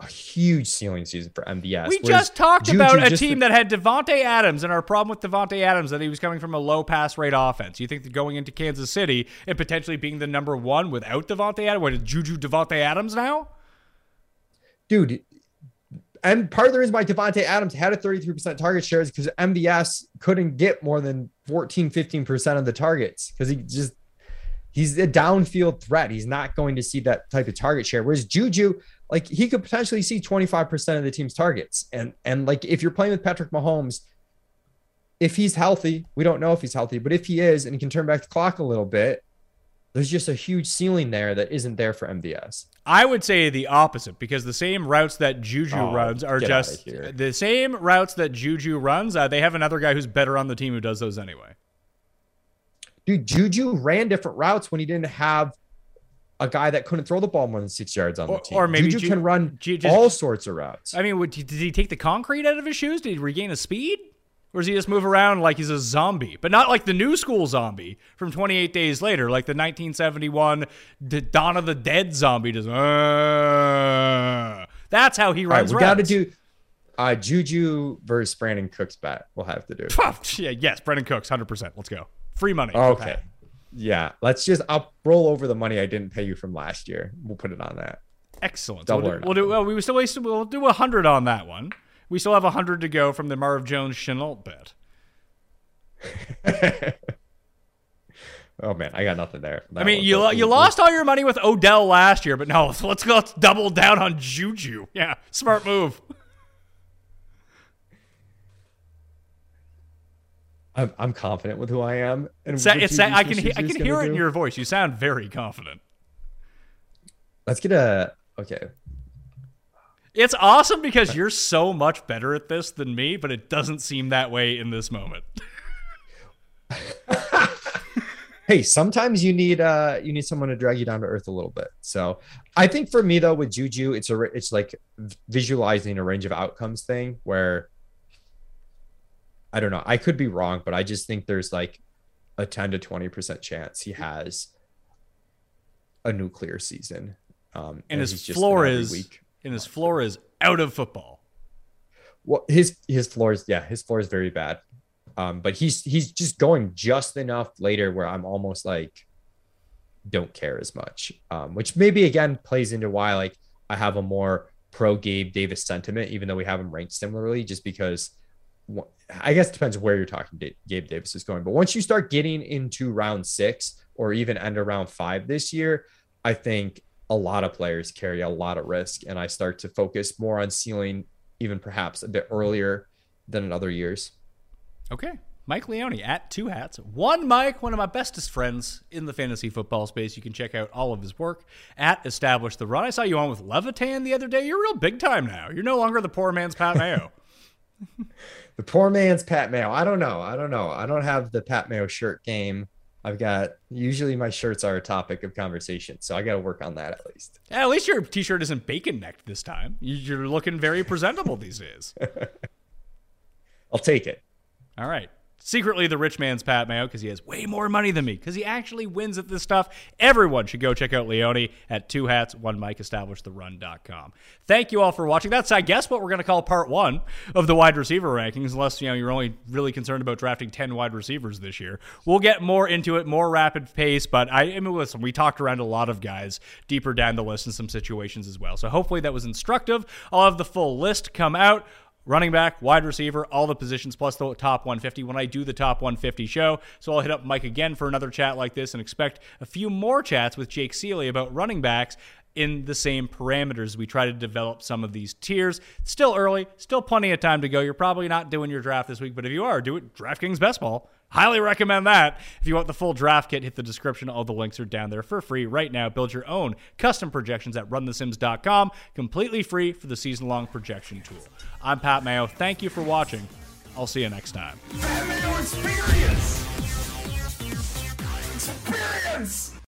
a huge ceiling season for MVS. We just talked Juju about a team that had Davante Adams, and our problem with Davante Adams that he was coming from a low pass rate offense. You think that going into Kansas City and potentially being the number one without Davante Adams, what is Juju Davante Adams now? Dude, and part of the reason why Davante Adams had a 33% target share is because MVS couldn't get more than 14, 15% of the targets because he just he's a downfield threat. He's not going to see that type of target share. Whereas Juju, like he could potentially see 25% of the team's targets. And and like if you're playing with Patrick Mahomes, if he's healthy, we don't know if he's healthy, but if he is and he can turn back the clock a little bit, there's just a huge ceiling there that isn't there for MVS. I would say the opposite because the same routes that Juju oh, runs are just the same routes that Juju runs. Uh, they have another guy who's better on the team who does those anyway. Dude, Juju ran different routes when he didn't have a guy that couldn't throw the ball more than six yards on the team. Or maybe Juju Ju- can run Ju- just, all sorts of routes. I mean, would, did he take the concrete out of his shoes? Did he regain his speed? Or does he just move around like he's a zombie? But not like the new school zombie from 28 Days Later, like the 1971 Dawn of the Dead zombie. Just, uh, that's how he runs. Right, we got to do uh, Juju versus Brandin Cooks bet. We'll have to do. (laughs) yeah, yes, Brandin Cooks, 100%. Let's go. Free money. Okay. Yeah, let's just I'll roll over the money I didn't pay you from last year. We'll put it on that. Excellent. Double we'll, do, we'll do. Well, we still wasted. We'll do a hundred on that one. We still have a hundred to go from the Marv Jones Shenault bet. (laughs) oh man, I got nothing there. That I mean, you you lost all your money with Odell last year, but no, let's go. Let's double down on Juju. Yeah, smart move. I'm, I'm confident with who I am. And what it's, I can he- I can hear it in your voice. You sound very confident. Let's get a okay. It's awesome because you're so much better at this than me, but it doesn't seem that way in this moment. (laughs) hey, sometimes you need uh you need someone to drag you down to earth a little bit. So I think for me though with Juju, it's a it's like visualizing a range of outcomes thing where I don't know. I could be wrong, but I just think there's like a 10 to 20% chance he has a nuclear season. Um, And his he's just floor is week. and his floor is out of football. Well, his his floor is yeah, his floor is very bad. Um, but he's he's just going just enough later where I'm almost like don't care as much. Um, which maybe again plays into why like I have a more pro Gabe Davis sentiment, even though we have him ranked similarly, just because I guess it depends where you're talking Gabe Davis is going. But once you start getting into round six or even end of round five this year, I think a lot of players carry a lot of risk, and I start to focus more on ceiling, even perhaps a bit earlier than in other years. Okay. Mike Leone at Two Hats. One Mic, one of my bestest friends in the fantasy football space. You can check out all of his work at Establish the Run. I saw you on with Levitan the other day. You're real big time now. You're no longer the poor man's Pat Mayo. (laughs) (laughs) The poor man's Pat Mayo. I don't know. I don't know. I don't have the Pat Mayo shirt game. I've got usually my shirts are a topic of conversation, so I got to work on that at least. at least your t shirt isn't bacon necked this time. You- You're looking very presentable these days. (laughs) I'll take it. All right. Secretly, the rich man's Pat Mayo because he has way more money than me because he actually wins at this stuff. Everyone should go check out Leone at two hats, one mic, establishtheRun.com. Thank you all for watching. That's, I guess, what we're going to call part one of the wide receiver rankings, unless you know you're only really concerned about drafting 10 wide receivers this year. We'll get more into it, more rapid pace, but I, I mean, listen, we talked around a lot of guys deeper down the list in some situations as well. So hopefully that was instructive. I'll have the full list come out running back, wide receiver, all the positions, plus the top 150 when I do the top 150 show. So I'll hit up Mike again for another chat like this and expect a few more chats with Jake Ciely about running backs in the same parameters. We try to develop some of these tiers. Still early, still plenty of time to go. You're probably not doing your draft this week, but if you are, do it DraftKings Best Ball. Highly recommend that. If you want the full draft kit, hit the description. All the links are down there for free right now. Build your own custom projections at runthesims.com, completely free for the season long projection tool. I'm Pat Mayo. Thank you for watching. I'll see you next time. Experience! Experience!